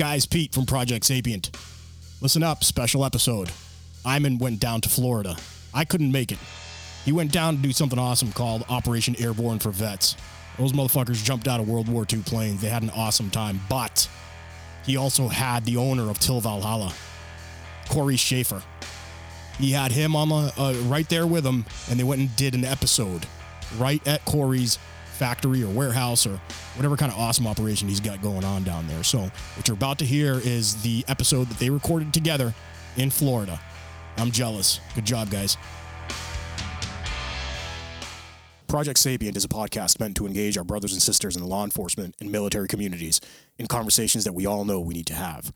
guys, Pete from Project Sapient. Listen up, special episode. Iman went down to Florida. I couldn't make it. He went down to do something awesome called Operation Airborne for Vets. Those motherfuckers jumped out of World War II planes. They had an awesome time, but he also had the owner of Till Valhalla, Corey Schaefer. He had him on the uh, right there with him, and they went and did an episode right at Corey's factory or warehouse or whatever kind of awesome operation he's got going on down there. So, what you're about to hear is the episode that they recorded together in Florida. I'm jealous. Good job, guys. Project Sapient is a podcast meant to engage our brothers and sisters in the law enforcement and military communities in conversations that we all know we need to have.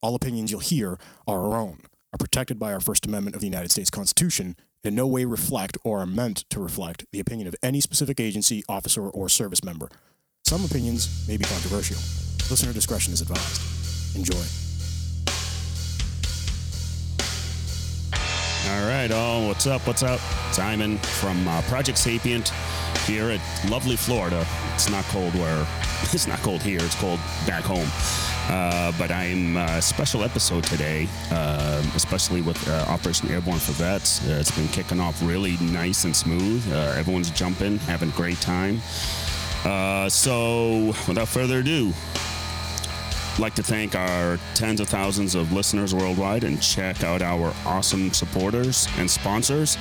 All opinions you'll hear are our own, are protected by our First Amendment of the United States Constitution, in no way reflect or are meant to reflect the opinion of any specific agency, officer, or service member. Some opinions may be controversial. Listener discretion is advised. Enjoy. All right. Oh, what's up? What's up? Simon from uh, Project Sapient here at lovely Florida. It's not cold where it's not cold here. It's cold back home. Uh, but I'm a uh, special episode today, uh, especially with uh, Operation Airborne for Vets. Uh, it's been kicking off really nice and smooth. Everyone's jumping, having a great time. so, without further ado, like to thank our tens of thousands of listeners worldwide and check out our awesome supporters and sponsors.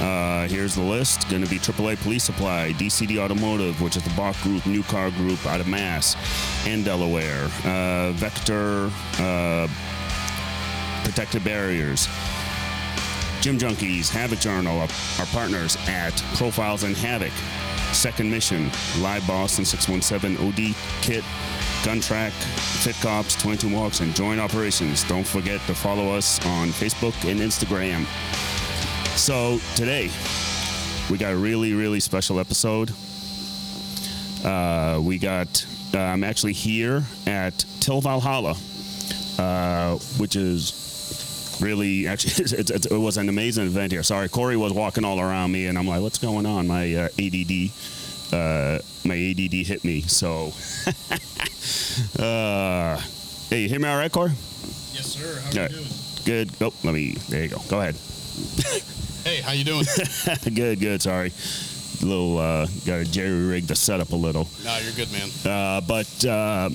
Uh, here's the list. Going to be AAA Police Supply, DCD Automotive, which is the Bach Group, New Car Group out of Mass and Delaware, uh, Vector uh, Protective Barriers. Gym Junkies, Havok Journal, our, partners at Profiles and Havok, Second Mission, Live Boston 617 OD Kit, Gun Track, Fit Cops, 22 Walks, and Joint Operations. Don't forget to follow us on Facebook and Instagram. So today, we got a really, really special episode. Uh, we got, uh, I'm actually here at Till Valhalla, uh, which is really actually it, it, was an amazing event here. Sorry, Corey was walking all around me, and I'm like, "What's going on?" My uh, ADD uh, my ADD hit me. So, uh, hey, you hear me all right, Corey? Yes, sir. How are you doing? Good. Oh, let me. There you go. Go ahead. hey, how you doing? good, good. Sorry. A little uh, got to jerry rig the setup a little. No, you're good, man. Uh, but uh,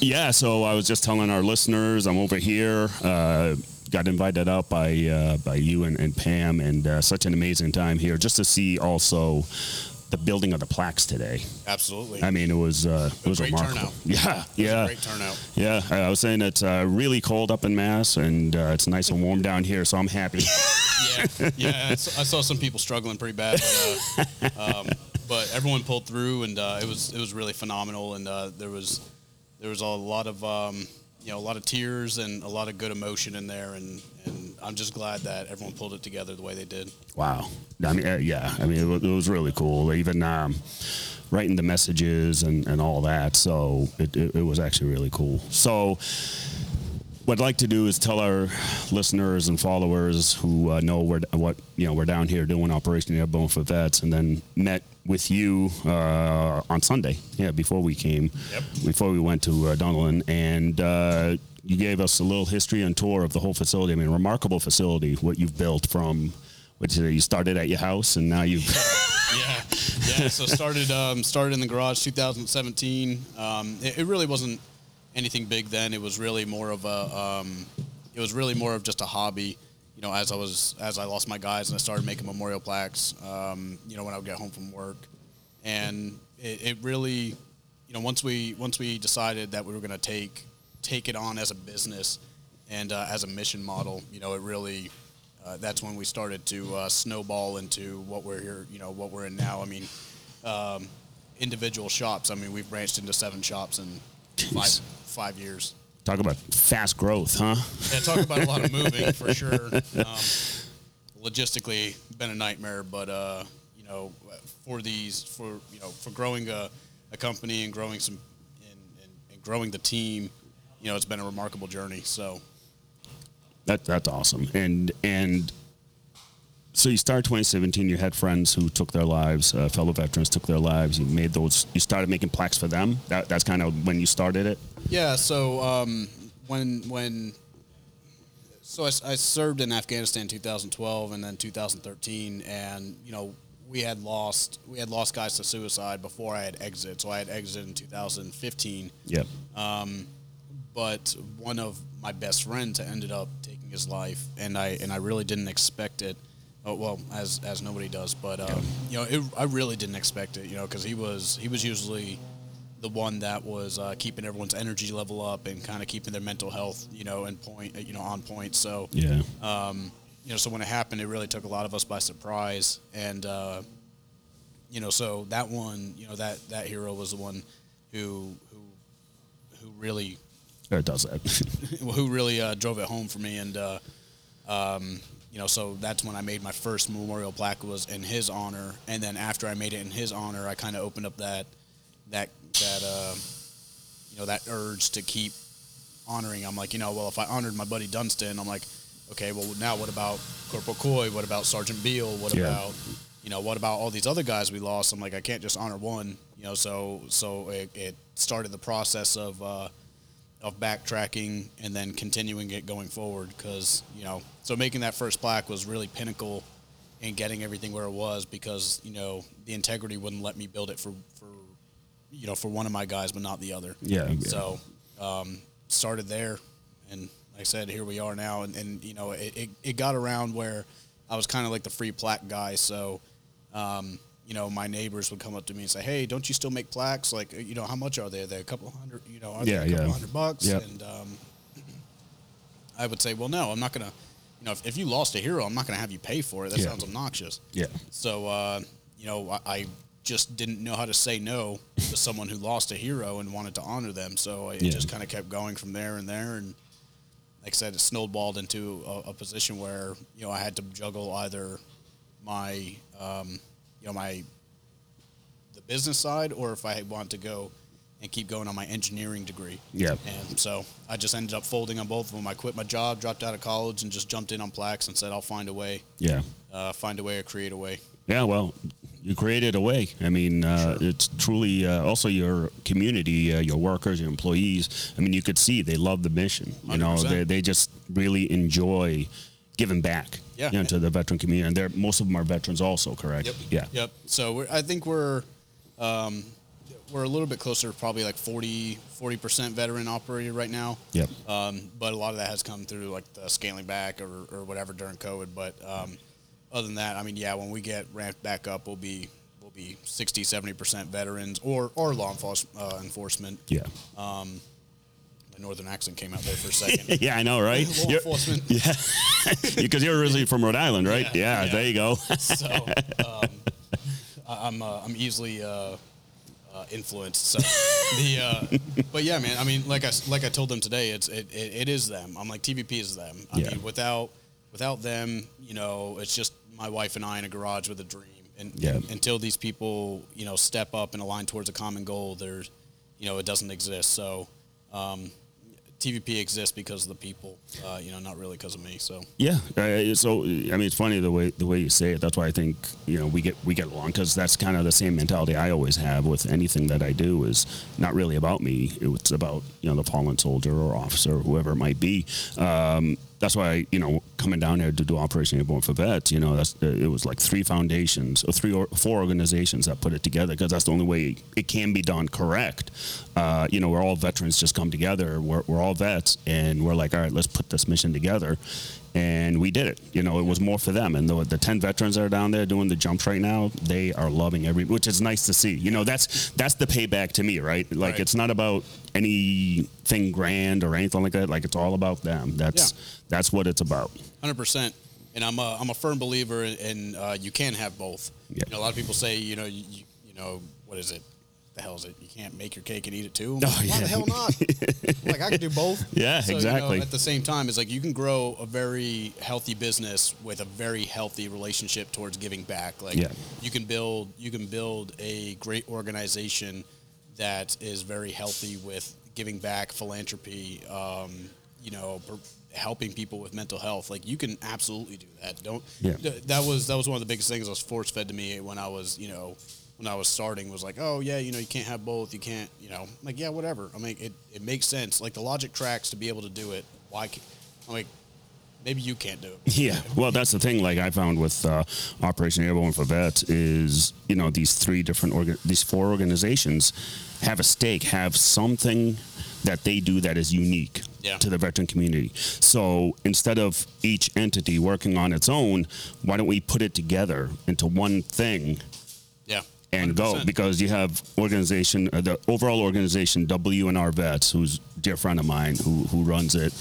yeah, so I was just telling our listeners I'm over here. Uh, got invited out by uh, by you and, and Pam, and uh, such an amazing time here just to see also the building of the plaques today. Absolutely. I mean, it was uh, it was great remarkable. Turnout. Yeah, yeah. great turnout. Yeah, I was saying it's uh, really cold up in Mass, and uh, it's nice and warm down here, so I'm happy. yeah, yeah. I saw some people struggling pretty bad, but, uh, um, but everyone pulled through, and uh, it was it was really phenomenal. And uh, there was there was a lot of um, you know a lot of tears and a lot of good emotion in there, and and I'm just glad that everyone pulled it together the way they did. Wow, I mean, uh, yeah, I mean, it was, it was really cool. Even um, writing the messages and, and all that, so it, it, it was actually really cool. So what I'd like to do is tell our listeners and followers who uh, know we're, what you know we're down here doing Operation Airborne for Vets, and then met with you uh, on Sunday. Yeah, before we came, yep. before we went to uh, Donelon, and uh, you gave us a little history and tour of the whole facility. I mean, remarkable facility. What you've built from, which you started at your house, and now you've. yeah, yeah. So started um, started in the garage 2017. Um, it, it really wasn't anything big then. It was really more of a um, it was really more of just a hobby. You know, as I was as I lost my guys and I started making memorial plaques. Um, you know, when I would get home from work, and it, it really, you know, once we once we decided that we were going to take take it on as a business and uh, as a mission model, you know, it really. Uh, that's when we started to uh, snowball into what we're here, you know, what we're in now. I mean, um, individual shops. I mean, we've branched into seven shops in five five years. Talk about fast growth, huh? Yeah, talk about a lot of moving for sure. Um, logistically, been a nightmare, but uh, you know, for these, for you know, for growing a, a company and growing some, and, and, and growing the team, you know, it's been a remarkable journey. So. That that's awesome, and and so you started 2017. You had friends who took their lives, uh, fellow veterans took their lives. You made those. You started making plaques for them. That, that's kind of when you started it. Yeah. So um, when when so I served in Afghanistan 2012 and then 2013, and you know we had lost we had lost guys to suicide before I had exited. So I had exited in 2015, Yep. But one of my best friends ended up taking his life, and I and I really didn't expect it. Oh, well, as as nobody does, but um, you know, it, I really didn't expect it. You know, because he was he was usually the one that was uh, keeping everyone's energy level up and kind of keeping their mental health, you know, in point, you know, on point. So yeah. you know, so when it happened, it really took a lot of us by surprise, and uh, you know, so that one, you know, that that hero was the one who who who really or it does that. who really uh, drove it home for me, and uh, um, you know, so that's when I made my first memorial plaque was in his honor, and then after I made it in his honor, I kind of opened up that that that uh, you know that urge to keep honoring. I'm like, you know, well, if I honored my buddy Dunstan, I'm like, okay, well, now what about Corporal Coy? What about Sergeant Beale? What Yeah. about you know, what about all these other guys we lost? I'm like, I can't just honor one, you know. So so it, it started the process of. Uh, of backtracking and then continuing it going forward because you know so making that first plaque was really pinnacle in getting everything where it was because you know the integrity wouldn't let me build it for for you know for one of my guys but not the other Yeah, yeah. so um, started there and like I said here we are now and, and you know it, it, it got around where I was kind of like the free plaque guy so um, you know, my neighbors would come up to me and say, "Hey, don't you still make plaques? Like, you know, how much are they? They're a couple hundred, you know, are they a couple yeah. hundred bucks?" Yep. And um, I would say, "Well, no, I'm not gonna. You know, if, if you lost a hero, I'm not gonna have you pay for it. That Yeah. sounds obnoxious." yeah. So, uh, you know, I, I just didn't know how to say no to someone who lost a hero and wanted to honor them. So it Yeah. just kind of kept going from there and there. And like I said, it snowballed into a, a position where you know I had to juggle either my, um, you know, my the business side, or if I want to go and keep going on my engineering degree. Yeah. And so I just ended up folding on both of them. I quit my job, dropped out of college, and just jumped in on plaques and said I'll find a way, Yeah. uh, find a way or create a way. Yeah, well, you created a way. I mean, uh, it's truly uh, also your community, uh, your workers, your employees. I mean, you could see they love the mission. You know, 100%. they, they just really enjoy giving back Yeah. you know, to the veteran community. And they're, most of them are veterans also, correct? Yep. Yeah. Yep. So we're, I think we're um, we're a little bit closer, probably like 40 40% veteran operated right now. Yep. Um, but a lot of that has come through like the scaling back or, or whatever during COVID. But um, other than that, I mean, yeah, when we get ramped back up, we'll be we'll be 60, 70 percent veterans or or law enforcement. Uh, enforcement. Yeah. My northern accent came out there for a second. yeah, I know, right? law You're- enforcement. Because you're originally from Rhode Island, right? Yeah, Yeah, yeah. there you go. so um, I'm uh, I'm easily uh, uh, influenced. So the uh, but yeah, man. I mean, like I like I told them today, it's it, it, it is them. I'm like TVP is them. I Yeah. mean, without without them, you know, it's just my wife and I in a garage with a dream. And, Yeah. and until these people, you know, step up and align towards a common goal, there's, you know, it doesn't exist. So. Um, TVP exists because of the people, uh, you know, not really because of me. So Yeah. Uh, so I mean, it's funny the way the way you say it. That's why I think you know we get we get along because that's kind of the same mentality I always have with anything that I do is not really about me. It's about you know the fallen soldier or officer, or whoever it might be. Um, that's why you know coming down here to do Operation Airborne for Vets. You know, that's uh, it was like three foundations or three or four organizations that put it together because that's the only way it can be done correct. Uh, you know, we're all veterans just come together. We're, we're all vets, and we're like, all right, let's put this mission together. And we did it. You know, it was more for them. And the, the 10 veterans that are down there doing the jumps right now, they are loving every, which is nice to see. You know, that's that's the payback to me, right? Like, Right. it's not about anything grand or anything like that. Like, it's all about them. That's Yeah. that's what it's about. Hundred percent. And I'm a, I'm a firm believer in, in uh, you can have both. Yeah. You know, a lot of people say, you know, you, you know, what is it? The hell is it? You can't make your cake and eat it too. I'm Oh, like, Why yeah. the hell not? like I can do both. Yeah, So, you know, exactly. at the same time, it's like you can grow a very healthy business with a very healthy relationship towards giving back. Like Yeah. you can build you can build a great organization that is very healthy with giving back, philanthropy, um, you know, per- helping people with mental health. Like you can absolutely do that. Don't. Yeah. th- That was that was one of the biggest things that was force fed to me when I was you know when I was starting was like, oh yeah, you know, you can't have both. You can't, you know, I'm like yeah, whatever. I mean, it, it makes sense. Like the logic tracks to be able to do it. Why? Can't, I'm like, maybe you can't do it. Yeah, well, that's the thing. Like I found with uh, Operation Airborne for Vets is you know these three different orga- these four organizations have a stake, have something that they do that is unique Yeah. to the veteran community. So instead of each entity working on its own, why don't we put it together into one thing Yeah. And go 100%. because you have organization uh, the overall organization WNR Vets who's a dear friend of mine who who runs it.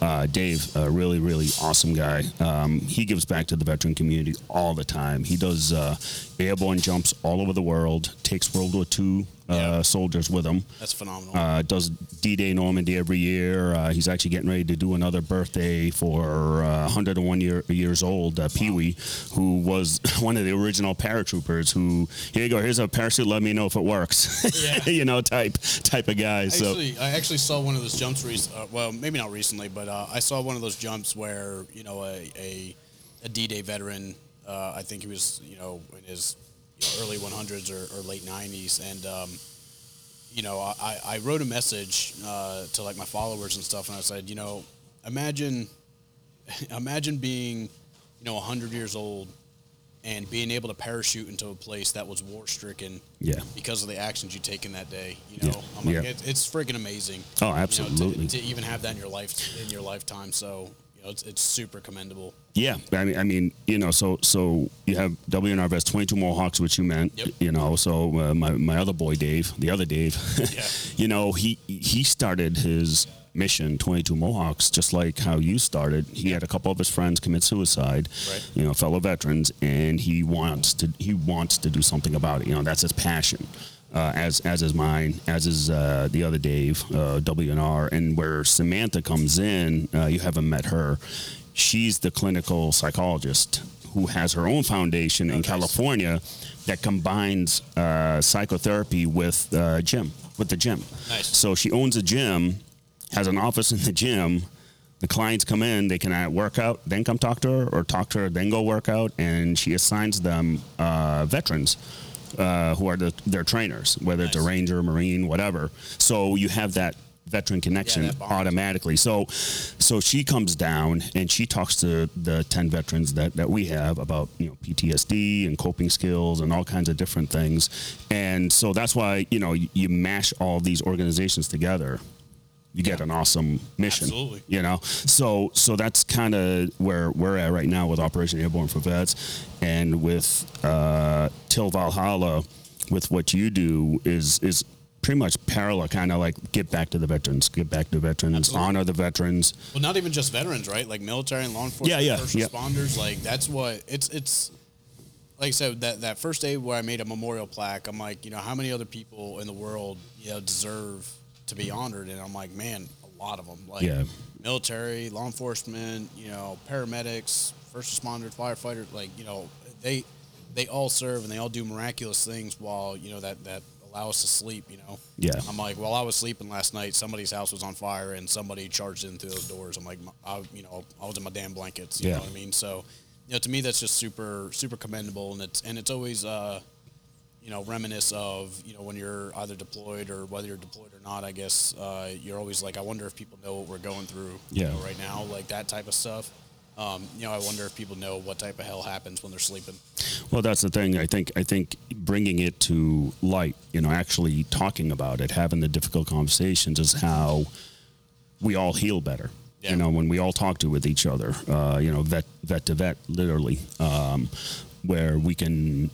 Uh, Dave a really really awesome guy. Um, he gives back to the veteran community all the time. He does uh, airborne jumps all over the world takes World War II Yeah. soldiers with him That's phenomenal. uh, does D-Day Normandy every year. Uh, he's actually getting ready to do another birthday for uh, 101 year, years old uh, Pee Wee, who was one of the original paratroopers. Who here you go, here's a parachute. Let me know if it works. Yeah. you know, type type of guy. So Actually, I actually saw one of those jumps. Rec- uh, well, maybe not recently, but uh, I saw one of those jumps where you know a a, a D-Day veteran. Uh, I think he was you know in his know, early 100s or, or late 90s, and um, you know I, I wrote a message uh, to like my followers and stuff, and I said, you know, imagine imagine being you know 100 years old and being able to parachute into a place that was war stricken yeah, because of the actions you taken that day. You know, Yeah, I'm like, yeah. it, it's freaking amazing. Oh, you know, to- absolutely. to, even have that in your life in your lifetime. So you know, it's, it's super commendable. yeah. I mean, I mean, you know, so so you have WNR Vets 22 Mohawks, which you meant. Yep. You know, so uh, my my other boy Dave, the other Dave. Yeah. you know, he he started his mission 22 Mohawks just like how you started. He had a couple of his friends commit suicide, Right. you know, fellow veterans, and he wants to he wants to do something about it. You know, that's his passion. Uh, as as is mine, as is uh, the other Dave, uh, WNR, and where Samantha comes in, uh, you haven't met her. She's the clinical psychologist who has her own foundation in. California that combines uh, psychotherapy with uh, gym, with the gym. Nice. So she owns a gym, has an office in the gym. The clients come in, they can work out, then come talk to her, or talk to her, then go work out, and she assigns them uh, veterans uh, who are the, their trainers, whether it's a ranger, marine, whatever. So you have that veteran connection that automatically. So, so she comes down and she talks to the ten veterans that, that we have about you know PTSD and coping skills and all kinds of different things. And so that's why you know you, you mash all these organizations together. You get an awesome mission. Absolutely. You know, so so that's kind of where we're at right now with Operation Airborne for Vets, and with uh, Till Valhalla, with what you do is is pretty much parallel, kind of like get back to the veterans, get back to the veterans, Absolutely. honor the veterans. Well, not even just veterans, right? Like military and law enforcement, Yeah, yeah, first yeah. responders. Like that's what it's it's. Like I said, that, that first day where I made a memorial plaque, I'm like, you know, how many other people in the world, you know, deserve to be honored? And I'm like, man, a lot of them. Like Yeah. military, law enforcement, you know, paramedics, first responders, firefighters. Like, you know, they they all serve and they all do miraculous things while you know that that allow us to sleep. You know. Yeah. I'm like, while I was sleeping last night, somebody's house was on fire and somebody charged in through those doors. I'm like, I, you know, I was in my damn blankets. You Yeah. know what I mean? So, you know, to me, that's just super, super commendable, and it's and it's always, uh, you know, reminisce of you know when you're either deployed or whether you're deployed or not. I guess uh, you're always like, I wonder if people know what we're going through. you know, right now, like that type of stuff. Um, you know, I wonder if people know what type of hell happens when they're sleeping. Well, that's the thing. I think I think bringing it to light, you know, actually talking about it, having the difficult conversations, is how we all heal better. Yeah. You know, when we all talk to with each other, uh, you know, vet vet to vet, literally, um, where we can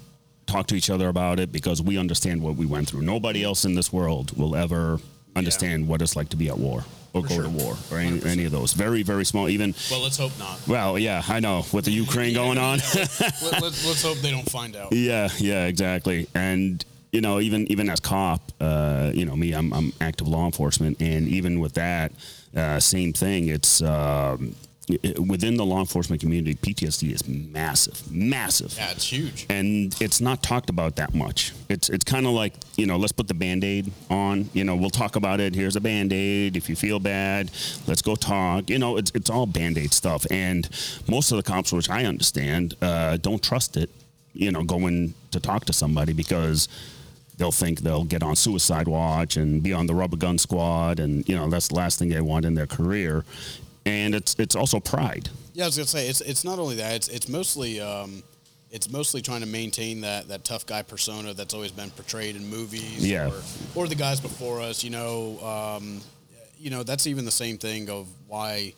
talk to each other about it because we understand what we went through. Nobody else in this world will ever understand what it's like to be at war or For go sure. to war or any, any of those. Very, very small. Even Well, let's hope not. well, yeah, I know with the Ukraine going on. Let, let's, let's hope they don't find out. Yeah, yeah, exactly. And you know, even even as cop, uh, you know, me, I'm I'm active law enforcement, and even with that, uh, same thing. It's um, within the law enforcement community, PTSD is massive, massive. Yeah, it's huge. And it's not talked about that much. It's it's kind of like you know, let's put the band aid on. You know, we'll talk about it. Here's a band aid. If you feel bad, let's go talk. You know, it's it's all band aid stuff. And most of the cops, which I understand, uh, don't trust it you know, going to talk to somebody because they'll think they'll get on suicide watch and be on the rubber gun squad, and you know that's the last thing they want in their career. And it's it's also pride. Yeah, I was gonna say it's it's not only that. It's it's mostly um, it's mostly trying to maintain that that tough guy persona that's always been portrayed in movies. Yeah. Or, or the guys before us. You know, um, you know that's even the same thing of why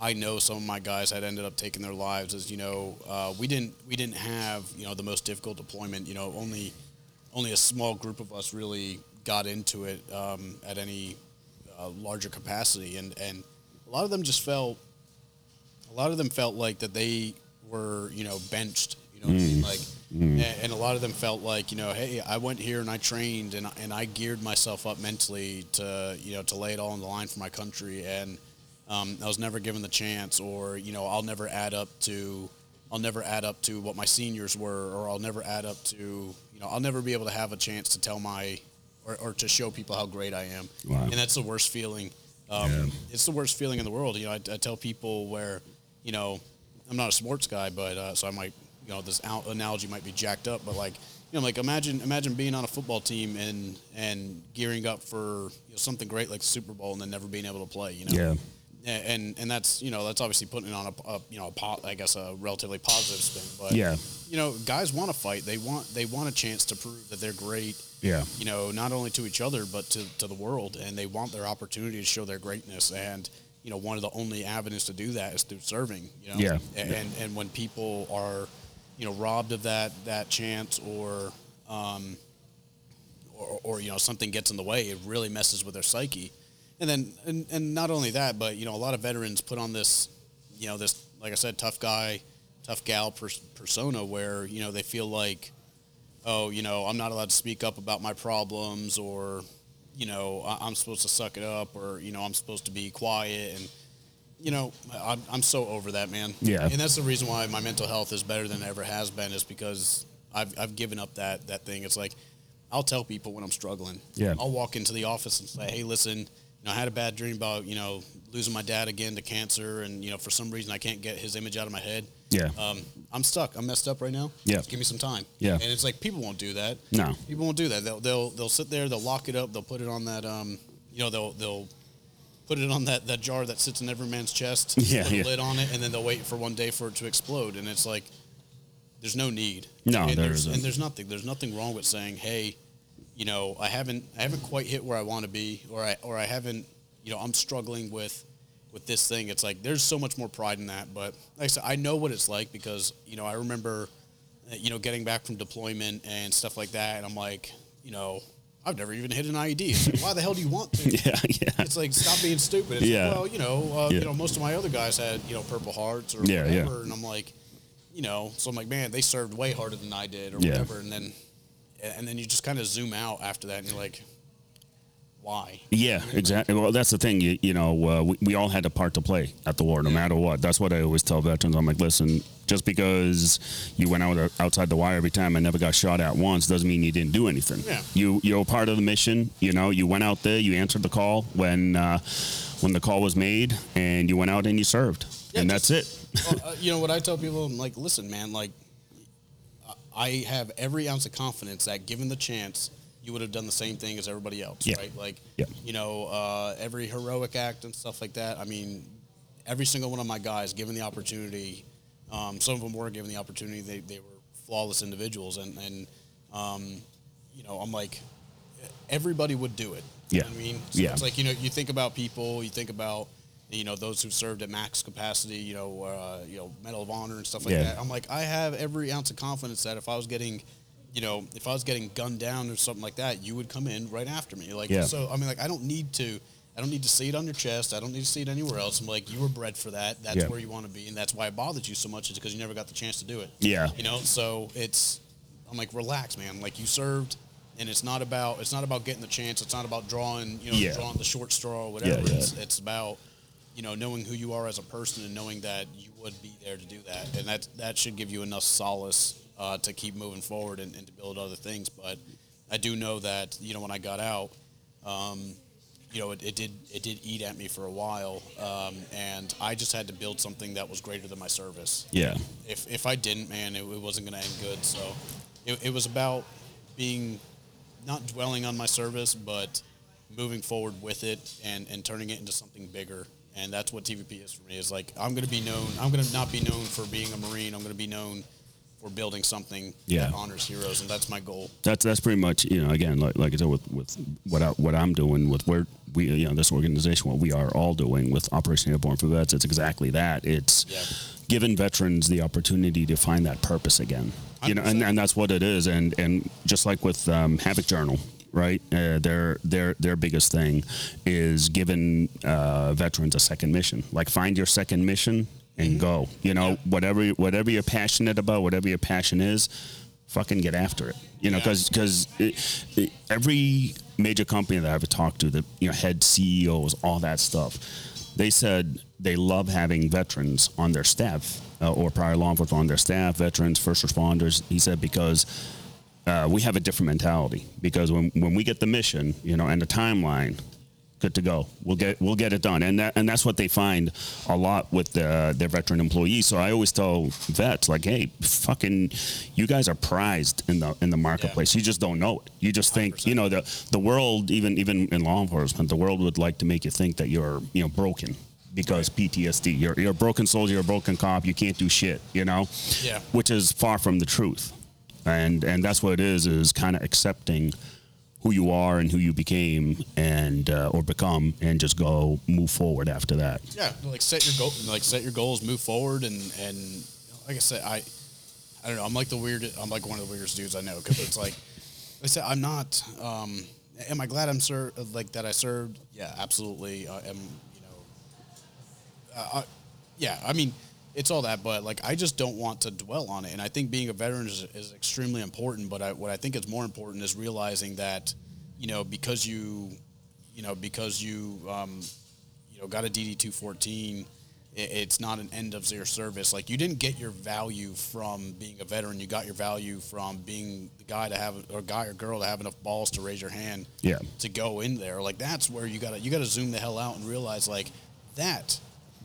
I know some of my guys had ended up taking their lives. Is you know uh, we didn't we didn't have you know the most difficult deployment. You know only only a small group of us really got into it um, at any uh, larger capacity, and and a lot of them just felt a lot of them felt like that they were, you know, benched. You know what I mean? Like, and, and a lot of them felt like, you know, hey, I went here and I trained and and I geared myself up mentally to, you know, to lay it all on the line for my country, and um, I was never given the chance, or you know, I'll never add up to, I'll never add up to what my seniors were, or I'll never add up to, you know, I'll never be able to have a chance to tell my, or, or to show people how great I am, Wow. and that's the worst feeling. Um, Yeah. It's the worst feeling in the world. You know, I, I tell people where, you know, I'm not a sports guy, but uh, so I might, you know, this out analogy might be jacked up, but like, you know, like imagine imagine being on a football team and and gearing up for you know, something great like Super Bowl and then never being able to play. You know. Yeah. And and that's you know that's obviously putting it on a, a you know a po- I guess a relatively positive spin, but Yeah. you know guys want to fight. They want they want a chance to prove that they're great Yeah. you know, not only to each other but to, to the world, and they want their opportunity to show their greatness. And you know, one of the only avenues to do that is through serving. You know, Yeah. And and, and when people are, you know, robbed of that that chance or, um, or, or you know something gets in the way, it really messes with their psyche. And then and, and not only that, but you know, a lot of veterans put on this, you know, this like I said, tough guy, tough gal pers- persona where you know they feel like oh, you know, I'm not allowed to speak up about my problems, or, you know, I- I'm supposed to suck it up, or, you know, I'm supposed to be quiet. And, you know, I'm, I'm so over that, man. Yeah. And that's the reason why my mental health is better than it ever has been, is because I've, I've given up that, that thing. It's like, I'll tell people when I'm struggling. Yeah. I'll walk into the office and say, hey, listen, you know, I had a bad dream about, you know, losing my dad again to cancer, and, you know, for some reason I can't get his image out of my head. Yeah. Um, I'm stuck. I'm messed up right now. Yeah. Just give me some time. Yeah. And it's like people won't do that. No. People won't do that. They'll they'll they'll sit there. They'll lock it up. They'll put it on that um, you know, they'll they'll put it on that that jar that sits in every man's chest. Yeah, Put a lid on it, and then they'll wait for one day for it to explode. And it's like, there's no need. No, and there there's, isn't. And there's nothing. There's nothing wrong with saying, hey, you know, I haven't I haven't quite hit where I want to be, or I or I haven't, you know, I'm struggling with with this thing. It's like there's so much more pride in that. But like I said, I know what it's like because you know I remember, uh, you know, getting back from deployment and stuff like that, and I'm like, you know, I've never even hit an IED. Like, why the hell do you want to? Yeah. Yeah. It's like stop being stupid. It's Yeah. like, well, you know, uh, Yeah. you know, most of my other guys had you know Purple Hearts or Yeah, yeah. and I'm like, you know, so I'm like, man, they served way harder than I did or Yeah. whatever, and then and then you just kind of zoom out after that, and you're like, why? Yeah, exactly. Well, that's the thing. You, you know, uh, we, we all had a part to play at the war, no matter what. That's what I always tell veterans. I'm like, listen, just because you went out outside the wire every time and never got shot at once doesn't mean you didn't do anything. Yeah. You you're a part of the mission. You know, you went out there, you answered the call when uh, when the call was made, and you went out and you served, Yeah, and just- that's it. well, uh, you know what I tell people? I'm like, listen, man, like, I have every ounce of confidence that given the chance, you would have done the same thing as everybody else, Yeah. right? Like, Yeah. you know, uh, every heroic act and stuff like that. I mean, every single one of my guys, given the opportunity, um, some of them were given the opportunity. They, they were flawless individuals, and and um, you know, I'm like, everybody would do it. You know Yeah. I mean, so Yeah. It's like you know, you think about people, you think about you know those who served at max capacity, you know, uh, you know, Medal of Honor and stuff like Yeah. that. I'm like, I have every ounce of confidence that if I was getting, you know, if I was getting gunned down or something like that, you would come in right after me. Like, Yeah. so I mean, like, I don't need to. I don't need to see it on your chest. I don't need to see it anywhere else. I'm like, you were bred for that. That's Yeah. where you want to be, and that's why it bothered you so much. Is because you never got the chance to do it. Yeah. You know, so it's I'm like, relax, man. Like you served, and it's not about it's not about getting the chance. It's not about drawing you know Yeah. drawing the short straw or whatever. Yeah. It's it's about you know knowing who you are as a person and knowing that you would be there to do that, and that that should give you enough solace uh, to keep moving forward and, and to build other things. But I do know that you know when I got out. Um, you know, it, it did it did eat at me for a while, um, and I just had to build something that was greater than my service. Yeah. If if I didn't, man, it, it wasn't going to end good. So it, it was about being not dwelling on my service, but moving forward with it and and turning it into something bigger. And that's what TVP is for me. Is like I'm going to be known. I'm going to not be known for being a Marine. I'm going to be known for building something Yeah. that honors heroes, and that's my goal. That's that's pretty much you know again like like I said with with what I, what I'm doing with where we you know this organization what we are all doing with Operation Airborne for Vets it's exactly that it's Yeah. giving veterans the opportunity to find that purpose again you know and, and that's what it is and and just like with um, Havok Journal right uh, their their their biggest thing is giving uh, veterans a second mission like find your second mission and go you know. Yeah. whatever whatever you're passionate about whatever your passion is fucking get after it. You know, Yeah. because every major company that I've ever talked to, the you know head CEOs, all that stuff, they said they love having veterans on their staff uh, or prior law enforcement on their staff, veterans, first responders. He said because. Uh, we have a different mentality because when, when we get the mission, you know, and the timeline, good to go. We'll get we'll get it done, and that and that's what they find a lot with the, their veteran employees. So I always tell vets like, hey, fucking, you guys are prized in the in the marketplace. You just don't know it. You just think, you know, the the world, even even in law enforcement, the world would like to make you think that you're you know broken. Because PTSD, you're, you're a broken soldier, you're a broken cop, you can't do shit, you know? Yeah. Which is far from the truth. And and that's what it is, is kind of accepting who you are and who you became and uh, or become and just go move forward after that Yeah, like set your goal, like set your goals, move forward, and and like I said, I I don't know. I'm like the weird. I'm like one of the weirdest dudes I know because it's like I said, I'm not. Um, am I glad I'm ser- like that I served? Yeah, absolutely. I am. You know. Uh, I, yeah, I mean, it's all that, but like I just don't want to dwell on it. And I think being a veteran is, is extremely important. But I, what I think is more important is realizing that, you know, because you, you know, because you, um, you know, got a DD two fourteen. It's not an end of your service. Like you didn't get your value from being a veteran. You got your value from being the guy to have, or guy or girl to have enough balls to raise your hand Yeah. to go in there. Like that's where you gotta you gotta zoom the hell out and realize like that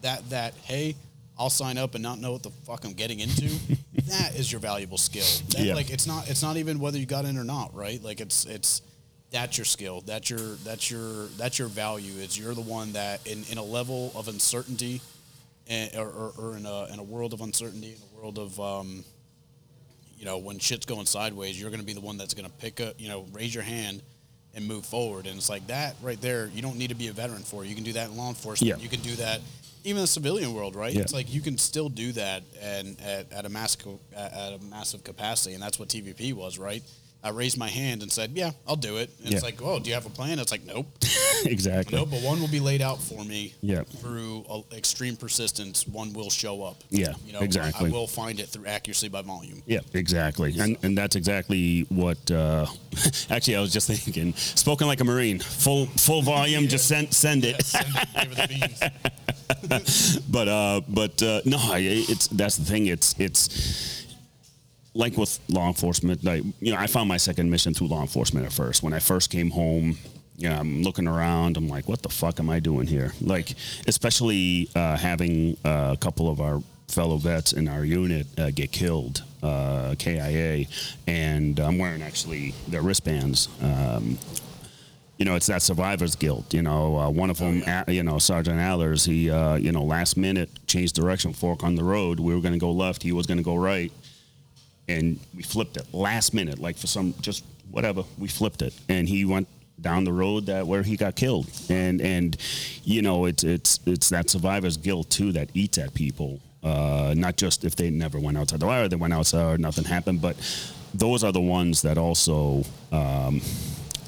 that that hey, I'll sign up and not know what the fuck I'm getting into. that is your valuable skill. That, Yeah. Like it's not it's not even whether you got in or not, right? Like it's it's that's your skill. That's your that's your that's your value. Is you're the one that in, in a level of uncertainty, and, or, or, or in a in a world of uncertainty, in a world of um, you know, when shit's going sideways, you're going to be the one that's going to pick up, you know, raise your hand and move forward. And it's like that right there. You don't need to be a veteran for. You can do that in law enforcement. Yeah. You can do that even in the civilian world, right? Yeah. It's like you can still do that and at, at a at at a massive capacity, and that's what TVP was, right? I raised my hand and said, "Yeah, I'll do it." And it's like, "Oh, do you have a plan?" It's like, "Nope, exactly nope." But one will be laid out for me. Yeah. Through uh, extreme persistence, one will show up. Yeah, You know, exactly. I will find it through accuracy by volume. yeah exactly and and that's exactly what uh, actually i was just thinking spoken like a marine full full volume just send send it Send it, give it the beans. but uh, but uh, no, it's that's the thing. It's it's like with law enforcement. Like you know, I found my second mission through law enforcement at first. When I first came home, you know, I'm looking around. I'm like, what the fuck am I doing here? Like, especially uh, having uh, a couple of our fellow vets in our unit uh, get killed, uh, KIA, and I'm wearing actually their wristbands. Um, you know, it's that survivor's guilt. You know, uh, one of them, a you know, Sergeant Allers, he, uh, you know, last minute changed direction, fork on the road. We were going to go left, he was going to go right, and we flipped it last minute, like for some just whatever. We flipped it, and he went down the road that where he got killed, and and you know, it's it's it's that survivor's guilt too that eats at people. Uh, not just if they never went outside the wire, they went outside, or nothing happened, but those are the ones that also. Um,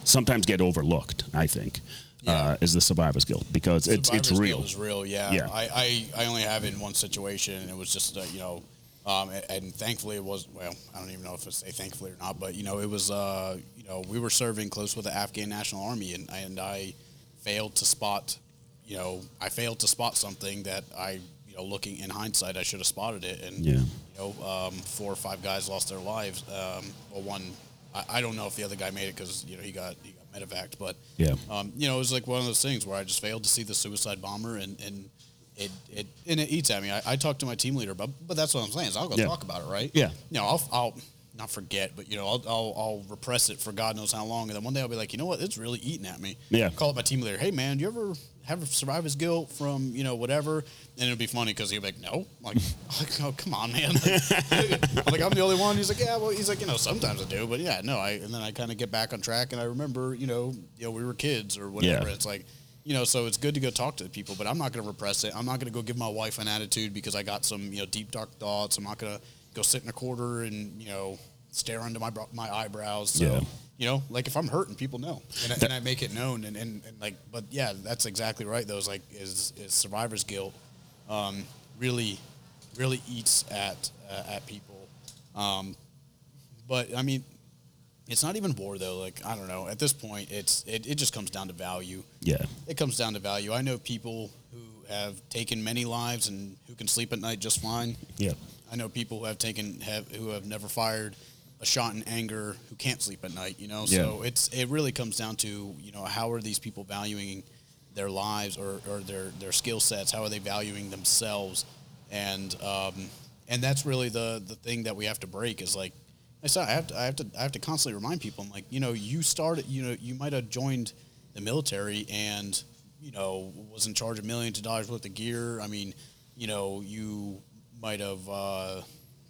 sometimes get overlooked. I think uh, is the survivor's guilt because it's it's real. guilt is real. Yeah. Yeah. I, I, I only have it in one situation, and it was just uh, you know, um, and, and thankfully it was well. I don't even know if I say thankfully or not, but you know, it was uh, you know, we were serving close with the Afghan National Army, and and I failed to spot, you know, I failed to spot something that I. You know, looking in hindsight, I should have spotted it, and Yeah. you know, um, four or five guys lost their lives. Um, well, one, I, I don't know if the other guy made it because you know he got he got medevac. But Yeah. um, you know, it was like one of those things where I just failed to see the suicide bomber, and and it it and it eats at me. I, I talked to my team leader, but but that's what I'm saying. Is I'll go Yeah. talk about it, right? Yeah. You know, I'll I'll not forget, but you know, I'll, I'll I'll repress it for God knows how long, and then one day I'll be like, you know what, it's really eating at me. Yeah. Call up my team leader. Hey man, do you ever have a survivor's guilt from you know whatever? And it'll be funny because he'll be like, no, like, like, oh come on, man. I'm like I'm the only one. He's like, yeah, well, he's like, you know, sometimes I do, but yeah, no, I and then I kind of get back on track, and I remember, you know, you know, we were kids or whatever. Yeah. It's like. You know, so it's good to go talk to the people, but I'm not going to repress it. I'm not going to go give my wife an attitude because I got some, you know, deep dark thoughts. I'm not going to go sit in a corner and, you know, stare under my my eyebrows. So, Yeah. you know, like if I'm hurting, people know, and, I, and I make it known. And, and, and like, but yeah, that's exactly right. Those like is is survivor's guilt, um, really, really eats at uh, at people. Um, but I mean, it's not even war though. Like I don't know. At this point, it's it, it just comes down to value. Yeah. It comes down to value. I know people who have taken many lives and who can sleep at night just fine. Yeah. I know people who have taken have who have never fired a shot in anger who can't sleep at night. You know, yeah. so it's it really comes down to you know how are these people valuing their lives or, or their their skill sets? How are they valuing themselves? And um, and that's really the the thing that we have to break is like I said I have to I have to I have to constantly remind people I'm like you know you started you know you might have joined the military and you know was in charge of millions of dollars worth of gear. I mean you know you might have uh,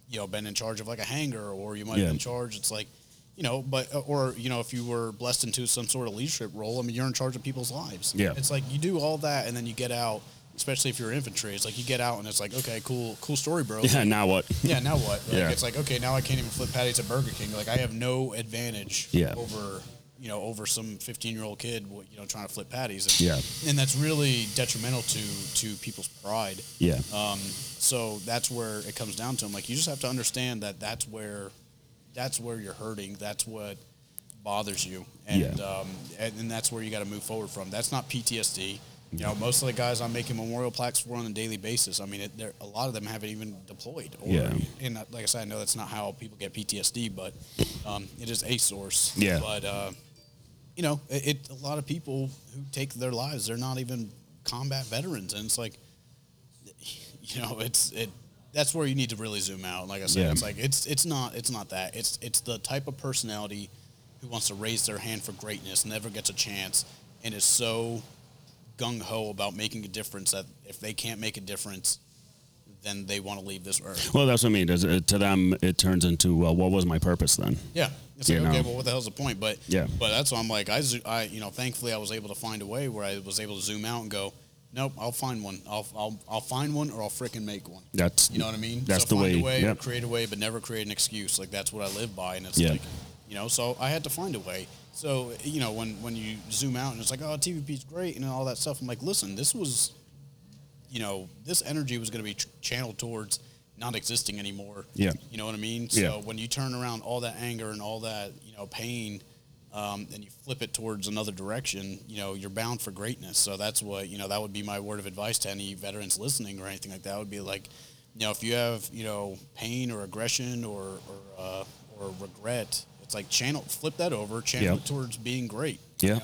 you know been in charge of like a hangar or you might Yeah. have been in charge. It's like you know, but or you know, if you were blessed into some sort of leadership role, I mean, you're in charge of people's lives. Yeah. it's like you do all that, and then you get out. Especially if you're infantry, it's like you get out and it's like, okay, cool, cool story, bro. Yeah. Now what? Yeah, now what? Like, Yeah. It's like, okay, now I can't even flip patties at Burger King. Like, I have no advantage Yeah. over, you know, over some 15 year old kid, you know, trying to flip patties. And, Yeah. And that's really detrimental to to people's pride. Yeah. Um, so that's where it comes down to. 'em. Like, you just have to understand that that's where, that's where you're hurting. That's what bothers you, and Yeah. um, and, and that's where you got to move forward from. That's not PTSD. You know, most of the guys I'm making memorial plaques for on a daily basis. I mean, it, a lot of them haven't even deployed. Or, Yeah. And uh, like I said, I know that's not how people get PTSD, but um, it is a source. Yeah. But uh, you know, it, it. A lot of people who take their lives, they're not even combat veterans, and it's like, you know, it's it. That's where you need to really zoom out. Like I said, Yeah. it's like it's it's not it's not that. It's it's the type of personality who wants to raise their hand for greatness, never gets a chance, and is so gung ho about making a difference that if they can't make a difference, then they want to leave this earth. Well, that's what I mean. Does it- To them, it turns into, well, what was my purpose then? Yeah, it's You okay, know. well, what the hell's the point? But Yeah. but that's why I'm like, I, I, you know, thankfully I was able to find a way where I was able to zoom out and go, nope, I'll find one. I'll I'll, I'll find one or I'll frickin' make one. That's You know what I mean? That's so the find way. a way, yep. create a way, but never create an excuse. Like that's what I live by, and it's Yeah. like, you know, so I had to find a way. So you know, when when you zoom out and it's like, oh, TVP's great and all that stuff, I'm like, listen, this was, you know, this energy was going to be ch- channeled towards not existing anymore. Yeah. You know what I mean? Yeah. So when you turn around all that anger and all that, you know, pain, um, and you flip it towards another direction, you know, you're bound for greatness. So that's what, you know, that would be my word of advice to any veterans listening or anything like that would be like, you know, if you have, you know, pain or aggression or, or, uh, or regret, it's like channel, flip that over, channel Yeah. it towards being great. Yeah.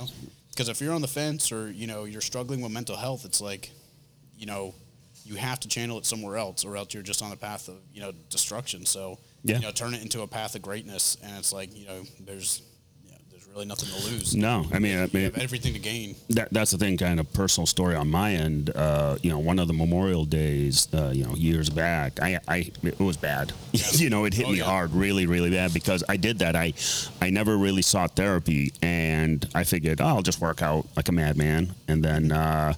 Because if you're on the fence or, you know, you're struggling with mental health, it's like, you know, you have to channel it somewhere else or else you're just on a path of, you know, destruction. So, Yeah. you know, turn it into a path of greatness. And it's like, you know, there's really nothing to lose. No, I mean, I You mean have everything to gain. that, that's the thing, kind of personal story on my end. Uh, you know, one of the Memorial Days, uh, you know, years back, I, I, it was bad. you know, it hit Oh, me yeah. hard, really, really bad because I did that. I, I never really sought therapy, and I figured, oh, I'll just work out like a madman, and then uh,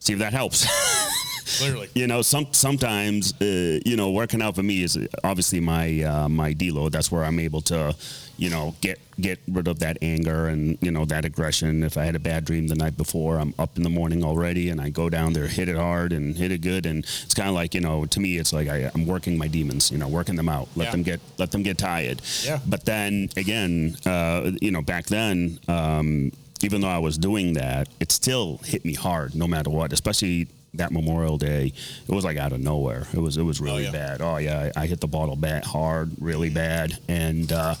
see if that helps. Clearly. you know, some sometimes uh, you know working out for me is obviously my uh, my deload. That's where I'm able to, you know, get get rid of that anger and you know that aggression. If I had a bad dream the night before, I'm up in the morning already, and I go down there, hit it hard, and hit it good. And it's kind of like you know, to me, it's like I, I'm working my demons. You know, working them out. Let Yeah. them get let them get tired. Yeah. But then again, uh, you know, back then. Um, even though I was doing that, it still hit me hard, no matter what. Especially that Memorial Day, it was like out of nowhere. It was it was really yeah. bad. Oh yeah, I, I hit the bottle bat hard, really bad, and uh,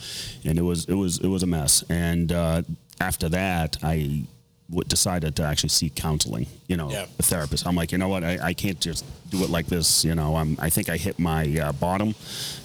and it was it was it was a mess. And uh, after that, I w- decided to actually seek counseling. You know, Yeah. a therapist. I'm like, you know what? I, I can't just do it like this. You know, I'm, I think I hit my uh, bottom,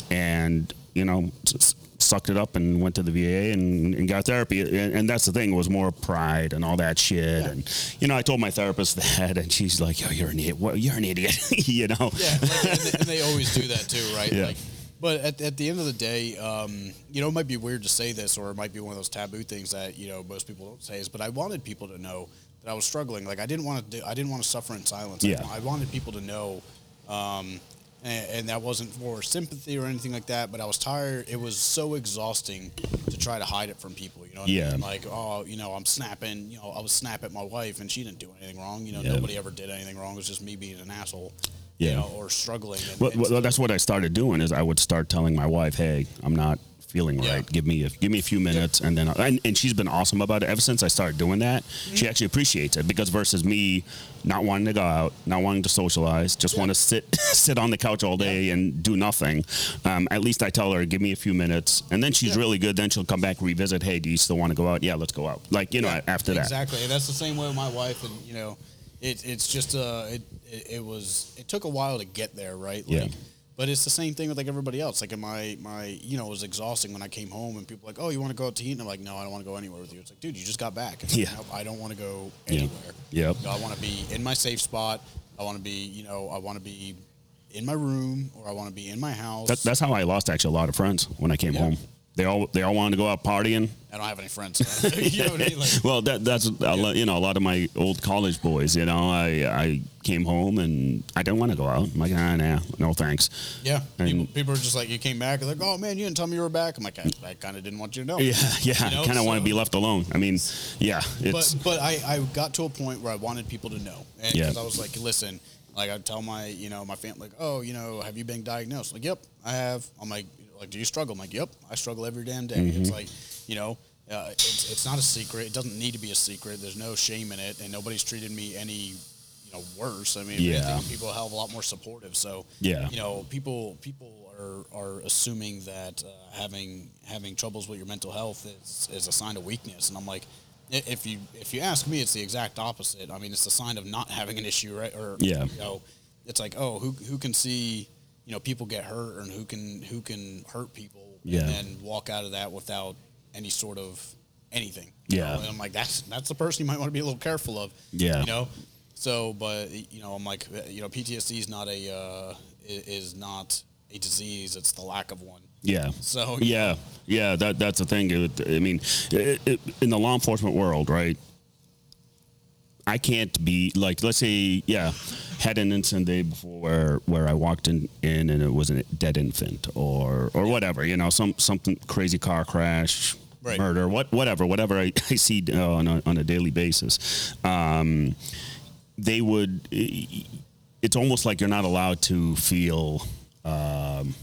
and you know, s- sucked it up and went to the VA and, and got therapy. And, and that's the thing it was more pride and all that shit. And you know, I told my therapist that, and she's like, "Yo, you're an idiot. You're an idiot." you know. Yeah, like, and, they, and they always do that too, right? Yeah. Like, but at, at the end of the day, um, you know, it might be weird to say this, or it might be one of those taboo things that you know most people don't say. Is, but I wanted people to know that I was struggling. Like I didn't want to, do, I didn't want to suffer in silence. I- Yeah. I, wanted people to know, um, and, and that wasn't for sympathy or anything like that. But I was tired. It was so exhausting to try to hide it from people. You know, what Yeah. I mean? Like, oh, you know, I'm snapping. You know, I was snap at my wife, and she didn't do anything wrong. You know, Yeah. nobody ever did anything wrong. It was just me being an asshole. Yeah. You know, or struggling. And, Well, and well, that's what I started doing is I would start telling my wife, "Hey, I'm not feeling Yeah. right. Give me a, give me a few minutes." And then and, and she's been awesome about it ever since I started doing that. Mm-hmm. She actually appreciates it because versus me not wanting to go out, not wanting to socialize, just want to sit sit on the couch all day and do nothing. Um, at least I tell her, "Give me a few minutes," and then she's Yeah. really good. Then she'll come back revisit. Hey, do you still want to go out? Yeah, let's go out. Like you know, Yeah, after that. Exactly. And that's the same way with my wife. And, you know, it, it's just, uh, it, it, it was, it took a while to get there, right? Yeah. But it's the same thing with like everybody else. Like in my, my, you know, it was exhausting when I came home and people were like, oh, you want to go out to eat? And I'm like, no, I don't want to go anywhere with you. It's like, dude, you just got back. It's like, Yeah. "Nope, I don't want to go Yeah. anywhere. Yep. You know, I want to be in my safe spot. I want to be, you know, I want to be in my room or I want to be in my house. That, that's how I lost actually a lot of friends when I came Yeah. home. They all they all wanted to go out partying. I don't have any friends. so- you know I mean? Like, Well, that that's a lo- you know a lot of my old college boys. You know, I I came home and I didn't want to go out. I'm like, ah, nah, no thanks. Yeah, And- people, people are just like, you came back, and like, oh man, you didn't tell me you were back. I'm like, I, I kind of didn't want you to know. Yeah, yeah. You know, I kind of want to be left alone. I mean, yeah, it's But but I, I got to a point where I wanted people to know, and Yeah. I was like, listen, like I'd tell my you know my family, like, oh, you know, have you been diagnosed? Like, yep, I have. I'm like, like, do you struggle? I'm like, yep, I struggle every damn day. Mm-hmm. It's like, you know. Uh, it's, it's not a secret. It doesn't need to be a secret. There's no shame in it, and nobody's treated me any, you know, worse. I mean, Yeah. anything, people have a hell of a lot more supportive. So, Yeah. you know, people people are, are assuming that uh, having having troubles with your mental health is, is a sign of weakness, and I'm like, if you if you ask me, it's the exact opposite. I mean, it's a sign of not having an issue, right? Or Yeah. you know, it's like, oh, who who can see, you know, people get hurt, and who can who can hurt people, Yeah. and then walk out of that without any sort of anything. Yeah. know? and I'm like, that's that's the person you might want to be a little careful of. Yeah. you know. So, but you know, I'm like, you know, PTSD is not a uh, is not a disease; it's the lack of one. yeah. So Yeah, yeah, that that's the thing. I mean, it, it, in the law enforcement world, right? I can't be like, let's say, yeah, had an incident day before where where I walked in, in and it was a dead infant or or whatever, you know, some something crazy car crash, Right. murder, what whatever, whatever I, I see uh, on a, on a daily basis. Um, they would. It's almost like you're not allowed to feel. Um,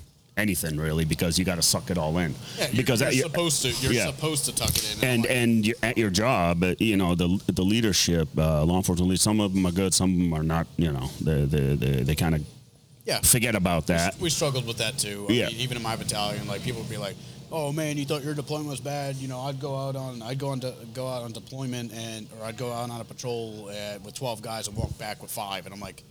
anything really because you got to suck it all in Yeah, you're, because you're supposed to you're yeah. supposed to tuck it in. and and you at your job, uh, you know the the leadership, uh, law enforcement leaders. Some of them are good, some of them are not. You know, they they they, they kind of yeah, forget about that. we struggled with that too. I Yeah. mean, even in my battalion, like people would be like, "Oh man, you thought your deployment was bad." You know, I'd go out on I'd go on to, go out on deployment and or I'd go out on a patrol uh, with twelve guys and walk back with five, and I'm like,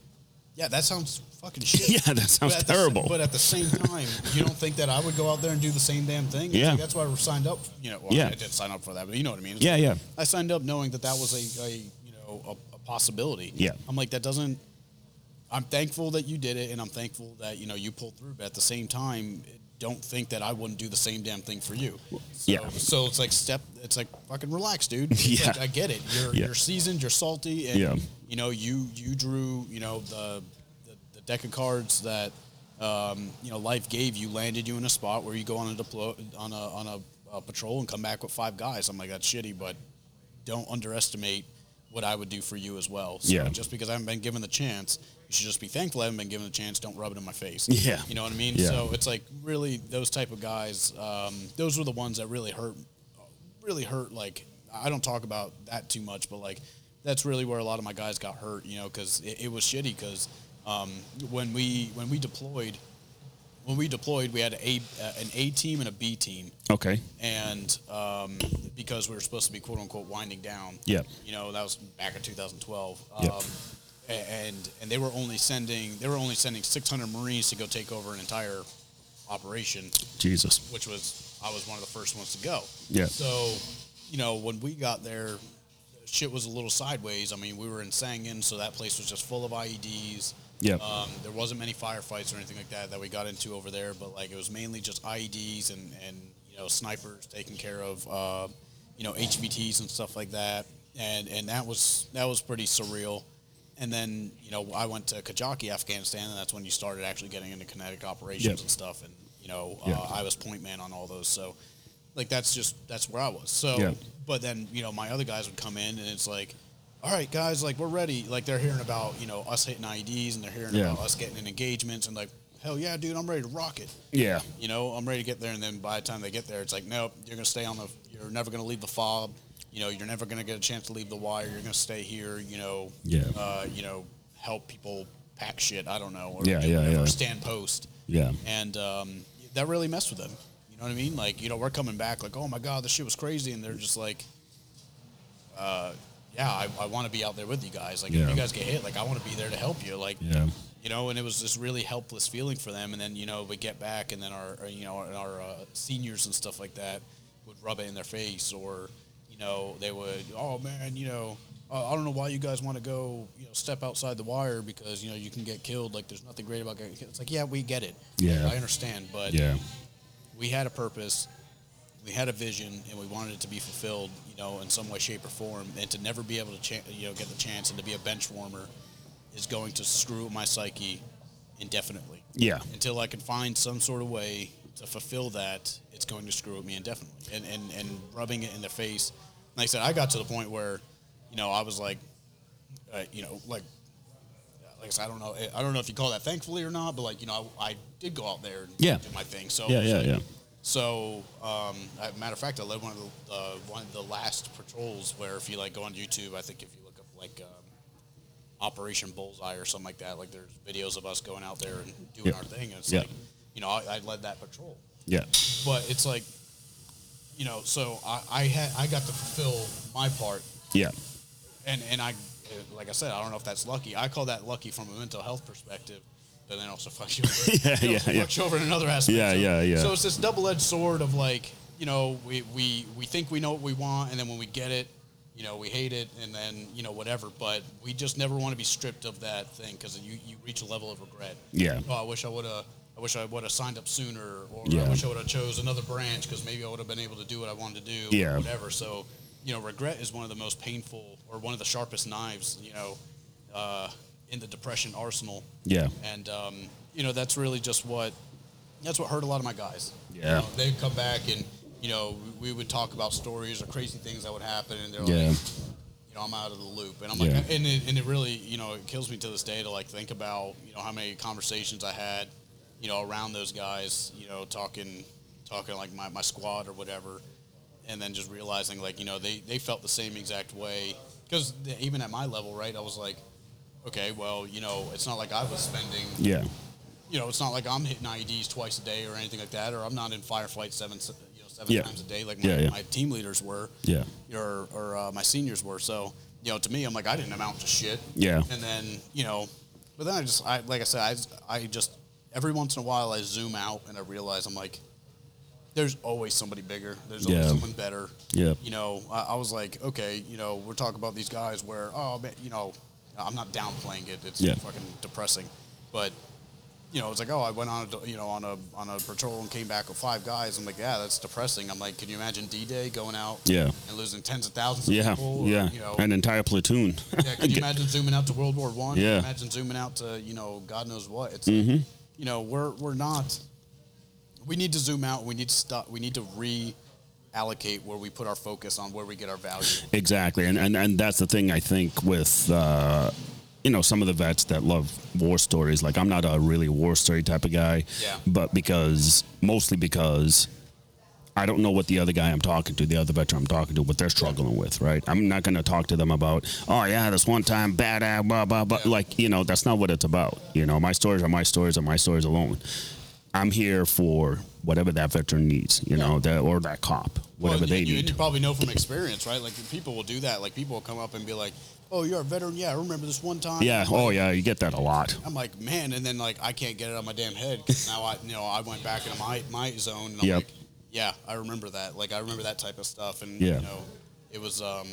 "Yeah, that sounds fucking shit." Yeah, that sounds But at the terrible. but at the same time, you don't think that I would go out there and do the same damn thing? Yeah. like, that's why we're signed up. You know, well, Yeah. I did sign up for that, but you know what I mean? It's Yeah, like, yeah. I signed up knowing that that was a, a you know a, a possibility. Yeah. I'm like that doesn't. I'm thankful that you did it, and I'm thankful that you know you pulled through. But at the same time, don't think that I wouldn't do the same damn thing for you. So, Yeah. So it's like step. It's like fucking relax, dude. It's Yeah. like, I get it. You're Yeah. you're seasoned. You're salty, and Yeah. You know you you drew you know the the, the deck of cards that um, you know life gave you landed you in a spot where you go on a deploy on a on a, a patrol and come back with five guys. I'm like that's shitty, but don't underestimate what I would do for you as well. So Yeah. just because I haven't been given the chance, you should just be thankful I haven't been given the chance. Don't rub it in my face. Yeah. You know what I mean? Yeah. So it's like really those type of guys, um, those were the ones that really hurt, really hurt. Like, I don't talk about that too much, but like, that's really where a lot of my guys got hurt, you know, because it, it was shitty because um, when we when we deployed, when we deployed, we had a uh, an A team and a B team, Okay. and um, because we were supposed to be quote unquote winding down. Yeah. You know that was back in 2012. Yep. Um, and and they were only sending they were only sending 600 Marines to go take over an entire operation, Jesus. which was I was one of the first ones to go. Yeah. So, you know, when we got there, shit was a little sideways. I mean, we were in Sangin, so that place was just full of IEDs. Yep. Um, there wasn't many firefights or anything like that that we got into over there, but like it was mainly just IEDs and and you know snipers taking care of uh, you know HVTs and stuff like that, and and that was that was pretty surreal. And then you know I went to Kajaki, Afghanistan, and that's when you started actually getting into kinetic operations Yep. and stuff. And you know Yeah. uh, I was point man on all those, so like that's just that's where I was. So, Yeah. But then you know my other guys would come in, and it's like, all right, guys, like we're ready. Like they're hearing about you know us hitting IEDs and they're hearing Yeah. about us getting in engagements, and like hell yeah, dude, I'm ready to rock it. Yeah. You know, I'm ready to get there, and then by the time they get there, it's like, nope, you're gonna stay on the. You're never gonna leave the fob. You know, you're never gonna get a chance to leave the wire. You're gonna stay here. You know. Yeah. Uh, you know, help people pack shit. I don't know. Or Yeah, yeah, whatever, yeah. Stand post Yeah. and um, that really messed with them. You know what I mean? Like, you know, we're coming back like, oh my god, this shit was crazy, and they're just like, uh, yeah, I, I want to be out there with you guys. Like, Yeah. if you guys get hit, like, I want to be there to help you. Like, Yeah. you know, and it was this really helpless feeling for them. And then, you know, we get back, and then our, our you know, our, our uh, seniors and stuff like that would rub it in their face, or, you know, they would, oh man, you know, uh, I don't know why you guys want to go, you know, step outside the wire because you know you can get killed. Like, there's nothing great about getting killed. It's like, yeah, we get it. Yeah. I understand, but Yeah. We had a purpose, we had a vision, and we wanted it to be fulfilled, you know, in some way, shape, or form. And to never be able to, cha- you know, get the chance and to be a bench warmer is going to screw my psyche indefinitely. Yeah. Until I can find some sort of way to fulfill that, it's going to screw with me indefinitely. And and and rubbing it in the face. Like I said, I got to the point where, you know, I was like, uh, you know, like like I said, I don't know, I don't know if you call that thankfully or not, but like you know, I, I did go out there and Yeah. do my thing. So Yeah, yeah, yeah. So, um, as a matter of fact, I led one of the uh, one of the last patrols where if you like go on YouTube, I think if you look up like um, Operation Bullseye or something like that, like there's videos of us going out there and doing Yeah. our thing, and it's Yeah. like, you know, I, I led that patrol, Yeah. but it's like, you know, so I, I had I got to fulfill my part Yeah. and and I, like I said, I don't know if that's lucky. I call that lucky from a mental health perspective, but then also fucks you over. Yeah, yeah, yeah. you over in another aspect. Yeah, so, yeah, yeah. So it's this double-edged sword of like, you know, we we we think we know what we want, and then when we get it, you know, we hate it, and then you know whatever. But we just never want to be stripped of that thing because you you reach a level of regret. Yeah. Oh, I wish I would have. I wish I would have signed up sooner, or Yeah. I wish I would have chose another branch because maybe I would have been able to do what I wanted to do. Yeah. Whatever. So, you know, regret is one of the most painful, or one of the sharpest knives, you know, uh, in the depression arsenal. Yeah. And um, you know, that's really just what that's what hurt a lot of my guys. You Yeah. know, they'd come back and you know we would talk about stories or crazy things that would happen, and they're Yeah. like, you know, I'm out of the loop, and I'm like, Yeah. and it, and it really, you know, it kills me to this day to like think about, you know, how many conversations I had, you know, around those guys, you know, talking, talking like my, my squad or whatever, and then just realizing like, you know, they they felt the same exact way because even at my level, right, I was like, okay, well, you know, it's not like I was spending Yeah. you know, it's not like I'm hitting IEDs twice a day or anything like that, or I'm not in firefights seven, you know, seven Yeah. times a day like my, Yeah, yeah. my team leaders were, Yeah. or, or uh, my seniors were. So, you know, to me, I'm like, I didn't amount to shit. Yeah. And then, you know, but then I just, I like I said, I, I just every once in a while I zoom out and I realize I'm like, there's always somebody bigger. There's always Yeah. someone better. Yeah. You know, I, I was like, okay, you know, we're talking about these guys where, oh, man, you know, I'm not downplaying it. It's Yeah. fucking depressing, but you know, it's like, oh, I went on a, you know, on a on a patrol and came back with five guys. I'm like, yeah, that's depressing. I'm like, can you imagine D-Day going out Yeah. and losing tens of thousands of Yeah. people? or, Yeah. you know, An entire platoon. yeah, can you imagine zooming out to World War One? Yeah. Imagine zooming out to you know God knows what. It's Mm-hmm. you know we're we're not. We need to zoom out. We need to stop. We need to reallocate where we put our focus on where we get our value. Exactly, and, and and that's the thing I think with uh, you know some of the vets that love war stories. Like I'm not a really war story type of guy, Yeah. but because mostly because I don't know what the other guy I'm talking to, the other veteran I'm talking to, what they're struggling with. Right? I'm not going to talk to them about oh yeah, this one time bad blah blah blah. Yeah. Like you know that's not what it's about. You know my stories are my stories are my stories alone. I'm here for whatever that veteran needs, you know, that or that cop, whatever Well, they you, need. You probably know from experience, right? Like people will do that. Like people will come up and be like, "Oh, you're a veteran? Yeah, I remember this one time." yeah. I'm Oh, yeah. You get that a lot. I'm like, man, and then like I can't get it on my damn head because now I, you know, I went back into my my zone. And I'm Yep. like, yeah, I remember that. Like I remember that type of stuff, and Yeah. you know, it was, um,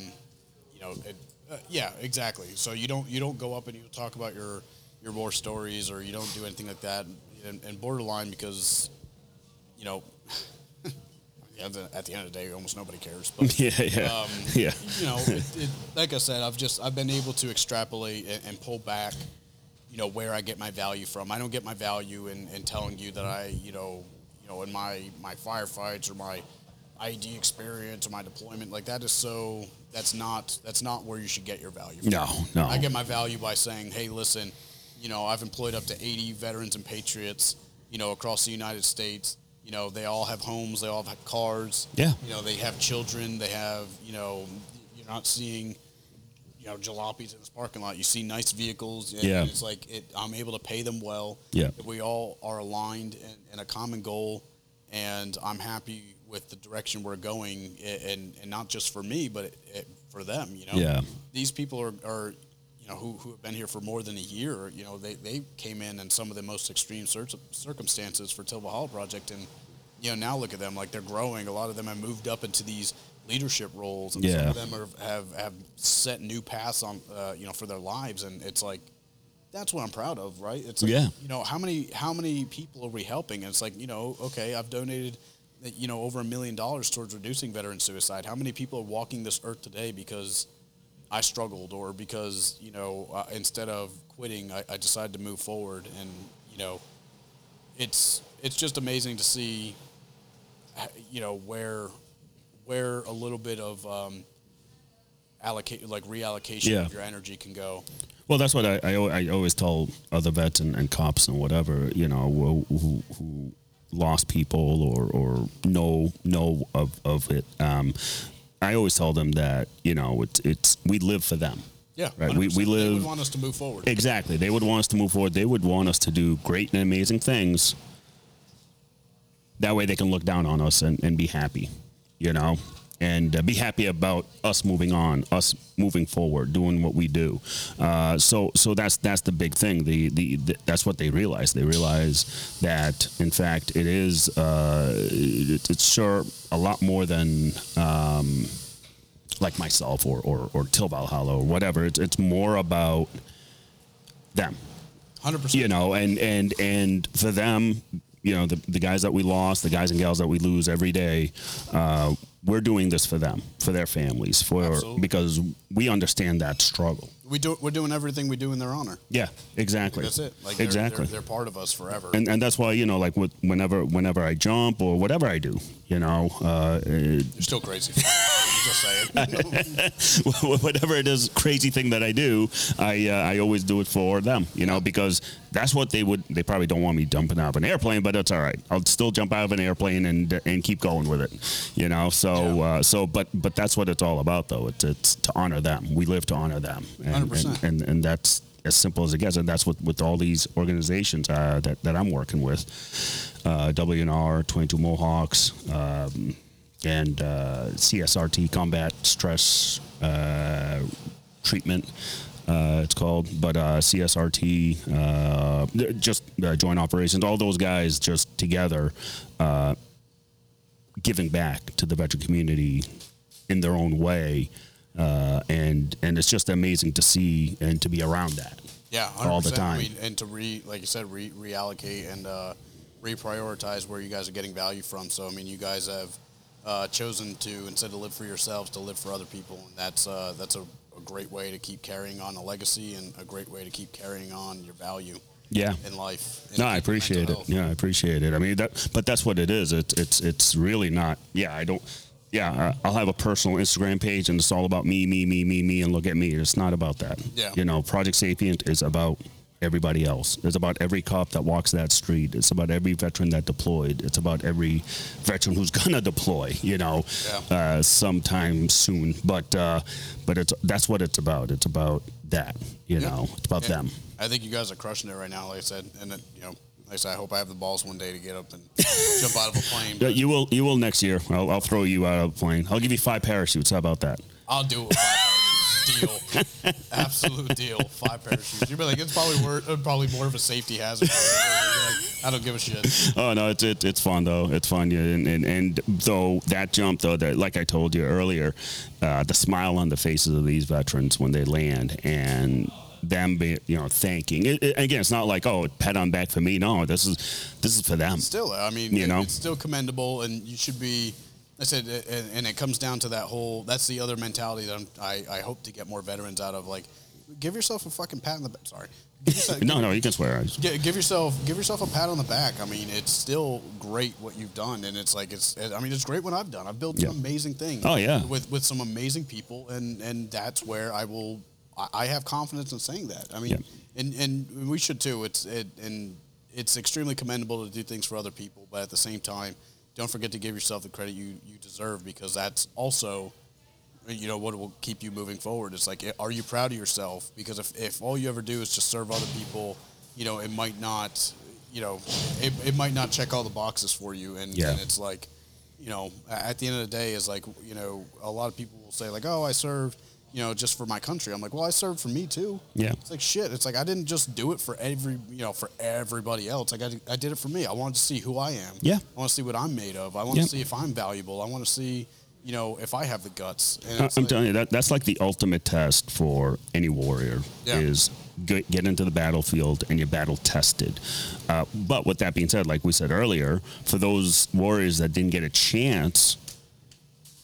you know, it, uh, yeah, exactly. So you don't you don't go up and you talk about your your war stories or you don't do anything like that, and, and borderline because, you know. At the, at the end of the day, almost nobody cares. But Yeah. Yeah. um, yeah. you know, it, it, like I said, I've just I've been able to extrapolate and, and pull back, you know, where I get my value from. I don't get my value in, in telling you that I, you know, you know, in my my firefights or my IED experience or my deployment, like that is so that's not that's not where you should get your value. From. No, no. I get my value by saying, hey, listen, you know, I've employed up to 80 veterans and patriots, you know, across the United States. You know, they all have homes, they all have cars. Yeah. You know, they have children, they have, you know, you're not seeing, you know, jalopies in this parking lot. You see nice vehicles. And Yeah. It's like it, I'm able to pay them well. Yeah. We all are aligned in, in a common goal, and I'm happy with the direction we're going, and, and not just for me, but it, it, for them. You know. Yeah. These people are, are you know, who, who have been here for more than a year, you know, they, they came in in some of the most extreme cir- circumstances for Till Valhalla Project. And, you know, now look at them, like they're growing. A lot of them have moved up into these leadership roles. And some of them are, have, have set new paths on, uh, you know, for their lives. And it's like, that's what I'm proud of, right? It's like, Yeah. you know, how many, how many people are we helping? And it's like, you know, okay, I've donated, you know, over a million dollars towards reducing veteran suicide. How many people are walking this earth today because I struggled or because, you know, uh, instead of quitting, I, I decided to move forward. And, you know, it's, it's just amazing to see, you know, where, where a little bit of, um, allocate, like reallocation Yeah. of your energy can go. Well, that's what I, I, I always tell other vets and, and cops and whatever, you know, who, who, who lost people or, or know know of, of it. Um, I always tell them that, you know, it's, it's we live for them. Yeah. Right. We, 100%. we They would live. want us to move forward. Exactly. They would want us to move forward. They would want us to do great and amazing things. That way they can look down on us and, and be happy, you know, and uh, be happy about us moving on, us moving forward, doing what we do. Uh, so so that's that's the big thing. The, the the that's what they realize. They realize that in fact it is uh, it, it's sure a lot more than. Um, like myself or, or, or Till Valhalla or whatever. It's, it's more about them, 100%. you know, and, and, and for them, you know, the, the guys that we lost, the guys and gals that we lose every day, uh, we're doing this for them, for their families, for Absolutely. because we understand that struggle. we do, we're doing everything we do in their honor. Yeah, exactly. That's it. Like they're, exactly. They're, they're part of us forever. and, and that's why you know, like with, whenever whenever I jump or whatever I do, you know, uh, You're still crazy. Just saying. whatever it is crazy thing that I do, I uh, I always do it for them, you know, because that's what they would. They probably don't want me jumping out of an airplane, but that's all right. I'll still jump out of an airplane and and keep going with it, you know. So Yeah. uh, so but but that's what it's all about, though. It's it's to honor them. We live to honor them, and 100%. and, and, and that's as simple as it gets, and that's what with all these organizations uh, that that I'm working with, uh, WNR, 22 Mohawks. Um, and uh, CSRT, combat stress uh, treatment, uh, it's called. But uh, CSRT, uh, just uh, joint operations, all those guys just together uh, giving back to the veteran community in their own way. Uh, and and it's just amazing to see and to be around that. yeah, 100%. All the time. I mean, and to re, like you said, re, reallocate and uh, reprioritize where you guys are getting value from. So I mean, you guys have uh, chosen to instead of live for yourselves, to live for other people, and that's uh, that's a, a great way to keep carrying on a legacy and a great way to keep carrying on your value Yeah. in life. No, I appreciate it. health. Yeah, I appreciate it. I mean, that, but that's what it is. It's it's it's really not. Yeah, I don't. Yeah, I'll have a personal Instagram page, and it's all about me, me, me, me, me, and look at me. It's not about that. Yeah. You know, Project Sapient is about everybody else. It's about every cop that walks that street. It's about every veteran that deployed. It's about every veteran who's gonna deploy. You know, Yeah. uh, sometime soon. But uh, but it's that's what it's about. It's about that. You Yeah. know, it's about Yeah. them. I think you guys are crushing it right now, like I said, and it, you know, like I said, I hope I have the balls one day to get up and jump out of a plane. But You will. You will next year. I'll, I'll throw you out of a plane. I'll give you five parachutes. How about that? I'll do it. Deal. Absolute deal. Five parachutes. You'd be like, it's probably wor- uh, probably more of a safety hazard. Like, I don't give a shit. Oh no, it's it, it's fun though. It's fun, yeah. And, and and though that jump though, that like I told you earlier, uh, the smile on the faces of these veterans when they land and them be you know thanking. It, it- again, it's not like oh pat on back for me. No, this is this is for them. Still, I mean, You it- know? it's still commendable, and you should be. I said, and, and it comes down to that whole. That's the other mentality that I'm, I I hope to get more veterans out of. Like, give yourself a fucking pat on the. back. Sorry. Yourself, No, no, you can swear. Gi- give yourself give yourself a pat on the back. I mean, it's still great what you've done, and it's like it's. I mean, it's great what I've done. I've built Yeah. some amazing things. Oh, yeah. with with some amazing people, and and that's where I will. I, I have confidence in saying that. I mean, Yeah. and and we should too. It's it and it's extremely commendable to do things for other people, but at the same time, don't forget to give yourself the credit you you deserve because that's also you know what will keep you moving forward. It's like are you proud of yourself? Because if, if all you ever do is just serve other people you know it might not you know it, it might not check all the boxes for you. And, Yeah. and it's like you know at the end of the day is like you know a lot of people will say like oh i served you know just for my country i'm like well i served for me too Yeah. it's like shit it's like i didn't just do it for every you know for everybody else like i, did- I did it for me i wanted to see who i am Yeah. i want to see what i'm made of i want Yeah. to see if i'm valuable i want to see you know if i have the guts and I- it's I'm like- telling you that that's like the ultimate test for any warrior Yeah. is get, get into the battlefield and you're battle tested. Uh, but with that being said, like we said earlier, for those warriors that didn't get a chance,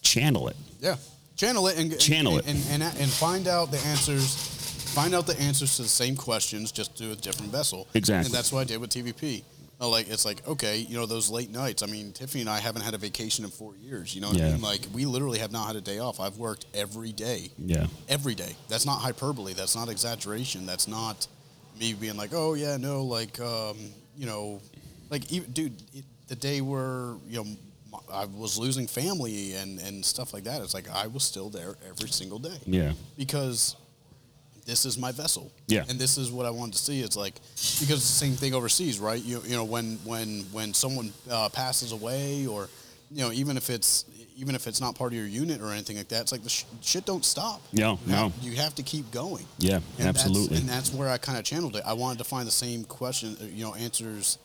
channel it. Yeah, channel it and and- it. and, and, and find out the answers. Find out the answers to the same questions, just through a different vessel. Exactly. And that's what I did with TVP. Uh, Like it's like okay, you know those late nights. I mean, Tiffany and I haven't had a vacation in four years. You know what I mean? Like we literally have not had a day off. I've worked every day. Yeah. Every day. That's not hyperbole. That's not exaggeration. That's not me being like, oh yeah, no, like um, you know, like even, dude, it, the day where you know. I was losing family and, and stuff like that. It's like I was still there every single day Yeah. because this is my vessel. Yeah. And this is what I wanted to see. It's like because it's the same thing overseas, right? You you know when when when someone uh, passes away or you know even if it's even if it's not part of your unit or anything like that, it's like the sh- shit don't stop. No, You have- no. You have to keep going. Yeah, And that's- absolutely. and that's where I kind of channeled it. I wanted to find the same question, uh, you know, answers.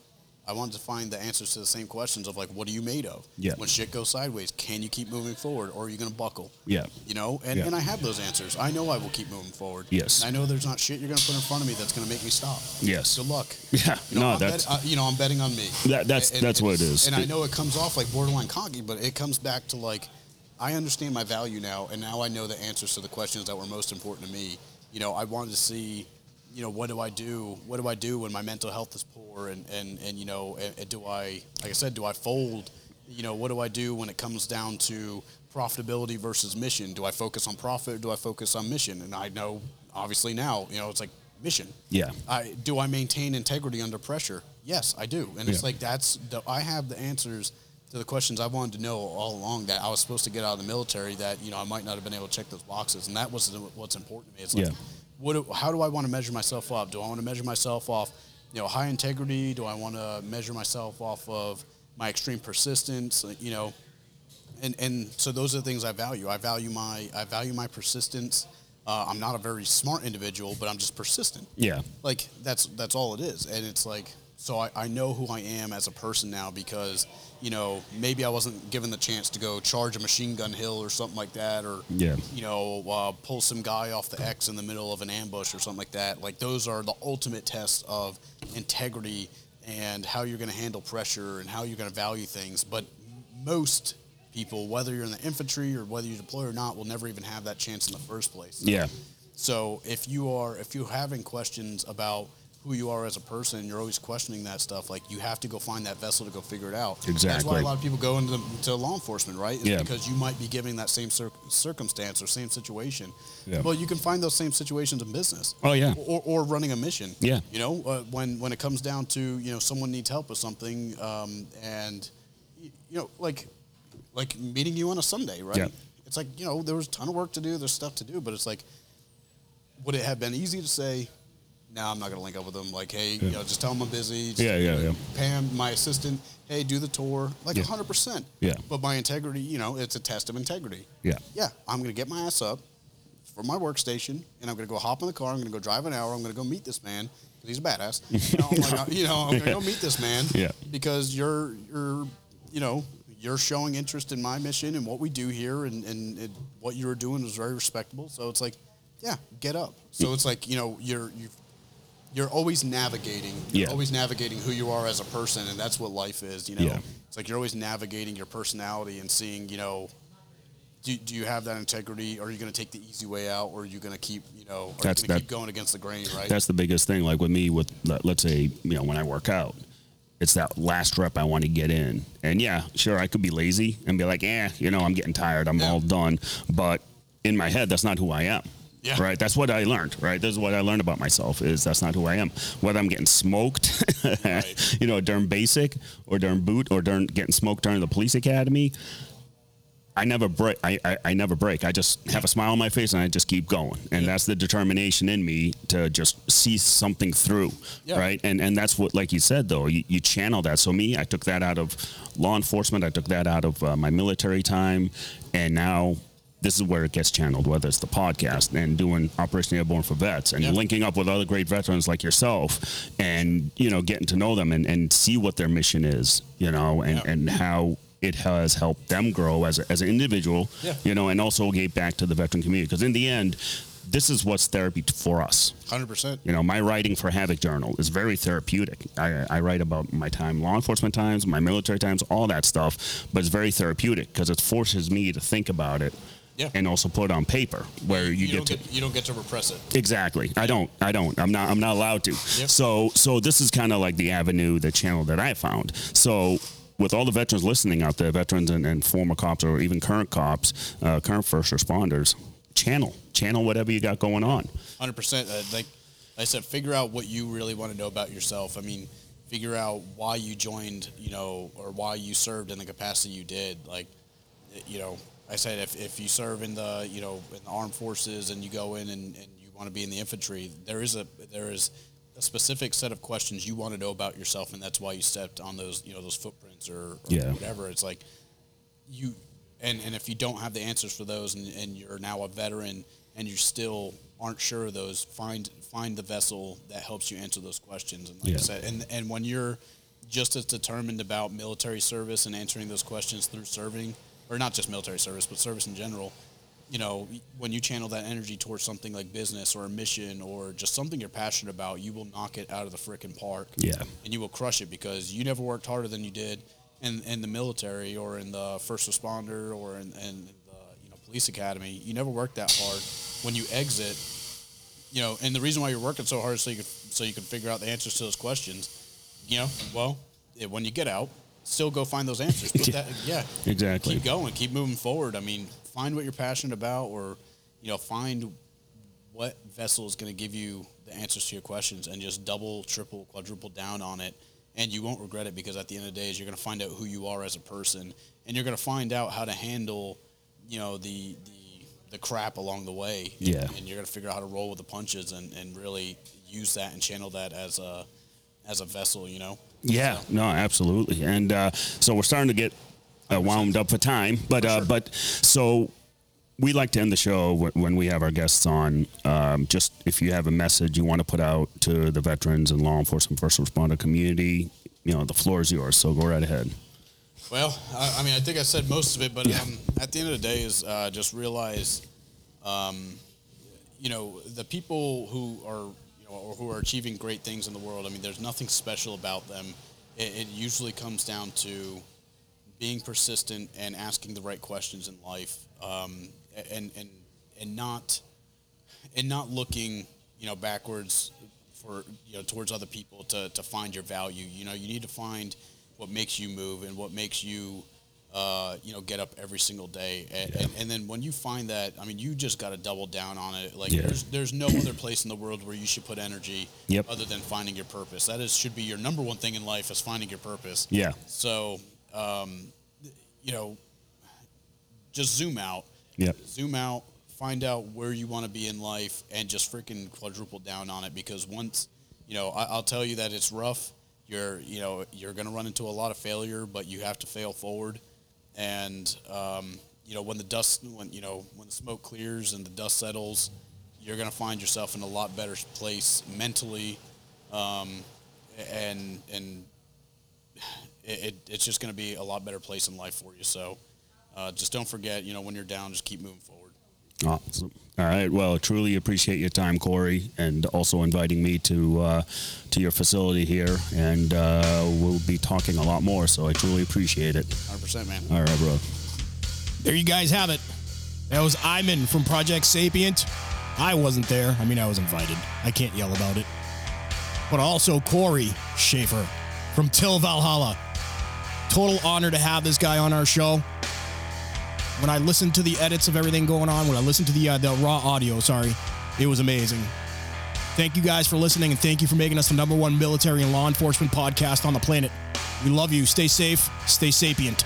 I wanted to find the answers to the same questions of like, what are you made of? Yeah. When shit goes sideways, can you keep moving forward, or are you going to buckle? Yeah. You know, and, Yeah. and I have those answers. I know I will keep moving forward. Yes. And I know there's not shit you're going to put in front of me that's going to make me stop. Yes. Good luck. Yeah. You know, no, I'm that's bet, uh, you know, I'm betting on me. That- that's- that's what it's- is. And I know it comes off like borderline cocky, but it comes back to like, I understand my value now, and now I know the answers to the questions that were most important to me. You know, I wanted to see, you know, what do I do? What do I do when my mental health is poor? And and and you know, and, do I, like I said, do I fold? You know, what do I do when it comes down to profitability versus mission? Do I focus on profit or do I focus on mission? And I know, obviously now, you know, it's like mission. Yeah. I do I maintain integrity under pressure? Yes, I do. And it's Yeah. like that's the, I have the answers to the questions I wanted to know all along that I was supposed to get out of the military that you know I might not have been able to check those boxes, and that was the- what's important to me. It's like, Yeah. What do, how do I want to measure myself up? Do I want to measure myself off, you know, high integrity? Do I want to measure myself off of my extreme persistence? You know, and and so those are the things I value. I value my I value my persistence. Uh, I'm not a very smart individual, but I'm just persistent Yeah. like that's that's all it is and it's like so I, I know who i am as a person now because you know maybe i wasn't given the chance to go charge a machine gun hill or something like that or Yeah. you know uh, pull some guy off the x in the middle of an ambush or something like that like those are the ultimate tests of integrity and how you're going to handle pressure and how you're going to value things but most people whether you're in the infantry or whether you deploy or not will never even have that chance in the first place Yeah. so if you are if you're having questions about who you are as a person, you're always questioning that stuff. Like you have to go find that vessel to go figure it out. Exactly. That's why a lot of people go into to law enforcement, right? It's Yeah. Because you might be giving that same cir- circumstance or same situation. Yeah. Well, you can find those same situations in business. Oh, yeah. Or, or running a mission. Yeah. You know, uh, when when it comes down to you know someone needs help with something, um, and you know like like meeting you on a Sunday, right? Yeah. It's like you know there was a ton of work to do, there's stuff to do, but it's like would it have been easy to say, now I'm not gonna link up with them. Like, hey, you know, just tell them I'm busy. Just, Yeah, yeah, yeah. Pam, my assistant, hey, do the tour. Like Yeah. 100. percent Yeah. But my integrity, you know, it's a test of integrity. Yeah. Yeah, I'm gonna get my ass up from my workstation, and I'm gonna go hop in the car. I'm gonna go drive an hour. I'm gonna go meet this man because he's a badass. You know, I'm, like, uh, you know, I'm gonna go meet this man. Yeah. Because you're you're you know you're showing interest in my mission and what we do here, and and it, what you were doing was very respectable. So it's like, yeah, get up. So it's like you know you're you. You're always navigating. You're Yeah. always navigating who you are as a person, and that's what life is. You know, Yeah. it's like you're always navigating your personality and seeing, you know, do, do you have that integrity? Or are you going to take the easy way out, or are you going to keep, you know, are That's- you going that- keep going against the grain, right? That's the biggest thing. Like with me, with let- let's say you know when I work out, it's that last rep I want to get in. And yeah, sure, I could be lazy and be like, eh, you know, I'm getting tired. I'm Yeah. all done. But in my head, that's not who I am. Yeah. Right. That's what I learned. Right. This is what I learned about myself. Is that's not who I am. Whether I'm getting smoked, Right. you know, during basic or during boot or during getting smoked during the police academy, I never break. I, I, I never break. I just have a smile on my face and I just keep going. And that's the determination in me to just see something through. Yeah. Right. And and that's what, like you said, though, you, you channel that. So me, I took that out of law enforcement. I took that out of uh, my military time, and now. This is where it gets channeled, whether it's the podcast and doing Operation Airborne for Vets and Yeah. linking up with other great veterans like yourself and, you know, getting to know them and, and see what their mission is, you know, and, Yeah. and how it has helped them grow as, a, as an individual, Yeah. you know, and also gave back to the veteran community. Because in the end, this is what's therapy for us. 100%. You know, my writing for Havok Journal is very therapeutic. I, I write about my time, law enforcement times, my military times, all that stuff, but it's very therapeutic because it forces me to think about it Yeah. and also put on paper where you, You, get don't to. get, you don't get to repress it. Exactly. I don't. I don't. I'm not. I'm not allowed to. So so this is kind of like the avenue, the channel that I found. So with all the veterans listening out there, veterans and, and former cops or even current cops, uh, current first responders, channel channel whatever you got going on. Hundred percent. Uh, like I said, figure out what you really want to know about yourself. I mean, figure out why you joined, you know, or why you served in the capacity you did. Like, you know, I said if, if you serve in the, you know, in the armed forces and you go in and, and you want to be in the infantry, there is a there is a specific set of questions you want to know about yourself, and that's why you stepped on those, you know, those footprints or, or Yeah. whatever. It's like you and and if you don't have the answers for those and, and you're now a veteran and you still aren't sure of those find find the vessel that helps you answer those questions and like Yeah. I said and and when you're just as determined about military service and answering those questions through serving or not just military service but service in general you know when you channel that energy towards something like business or a mission or just something you're passionate about you will knock it out of the frickin' park Yeah. and you will crush it because you never worked harder than you did in, in the military or in the first responder or in, in the you know police academy. You never worked that hard. When you exit, you know, and the reason why you're working so hard is so you could so you can figure out the answers to those questions. You know, well, eh, when you get out, still go find those answers. That, yeah, Exactly. keep going, keep moving forward. I mean, find what you're passionate about, or you know, find what vessel is going to give you the answers to your questions, and just double, triple, quadruple down on it, and you won't regret it because at the end of the day, is you're going to find out who you are as a person, and you're going to find out how to handle, you know, the the the crap along the way. And, Yeah. and you're going to figure out how to roll with the punches and, and really use that and channel that as a as a vessel. You know. Yeah, no, absolutely. And uh, so we're starting to get uh, wound up for time, but uh, but so we like to end the show wh- when we have our guests on. Um, just if you have a message you want to put out to the veterans and law enforcement first responder community, you know, the floor is yours. So go right ahead. Well, I, I mean, I think I said most of it, but Yeah. um, at the end of the day, is uh, just realize, um, you know, the people who are, you know, or who are achieving great things in the world. I mean, there's nothing special about them. It, it usually comes down to being persistent and asking the right questions in life, um, and and and not and not looking, you know, backwards for you know towards other people to to find your value. You know, you need to find what makes you move and what makes you, uh, you know, get up every single day. And, and, and then when you find that, I mean, you just got to double down on it. Like Yeah. there's there's no other place in the world where you should put energy Yep. other than finding your purpose. That is should be your number one thing in life is finding your purpose. Yeah. So, um, you know, just zoom out Yep. zoom out, find out where you want to be in life and just freaking quadruple down on it because once you know I, i'll tell you that it's rough you're you know you're going to run into a lot of failure but you have to fail forward and um, you know when the dust when you know when the smoke clears and the dust settles you're going to find yourself in a lot better place mentally um, and and it, it, it's just going to be a lot better place in life for you. So uh, just don't forget you know when you're down just keep moving forward Awesome. All right. Well, truly appreciate your time, Corey, and also inviting me to uh, to your facility here. And uh, we'll be talking a lot more. So I truly appreciate it. 100% man All right, bro. There you guys have it. That was Iman from Project Sapient. I wasn't there. I mean, I was invited. I can't yell about it. But also Corey Schaefer from Till Valhalla. Total honor to have this guy on our show. When I listened to the edits of everything going on, when I listened to the uh, the raw audio, sorry, it was amazing. Thank you guys for listening, and thank you for making us the number one military and law enforcement podcast on the planet. We love you. Stay safe. Stay sapient.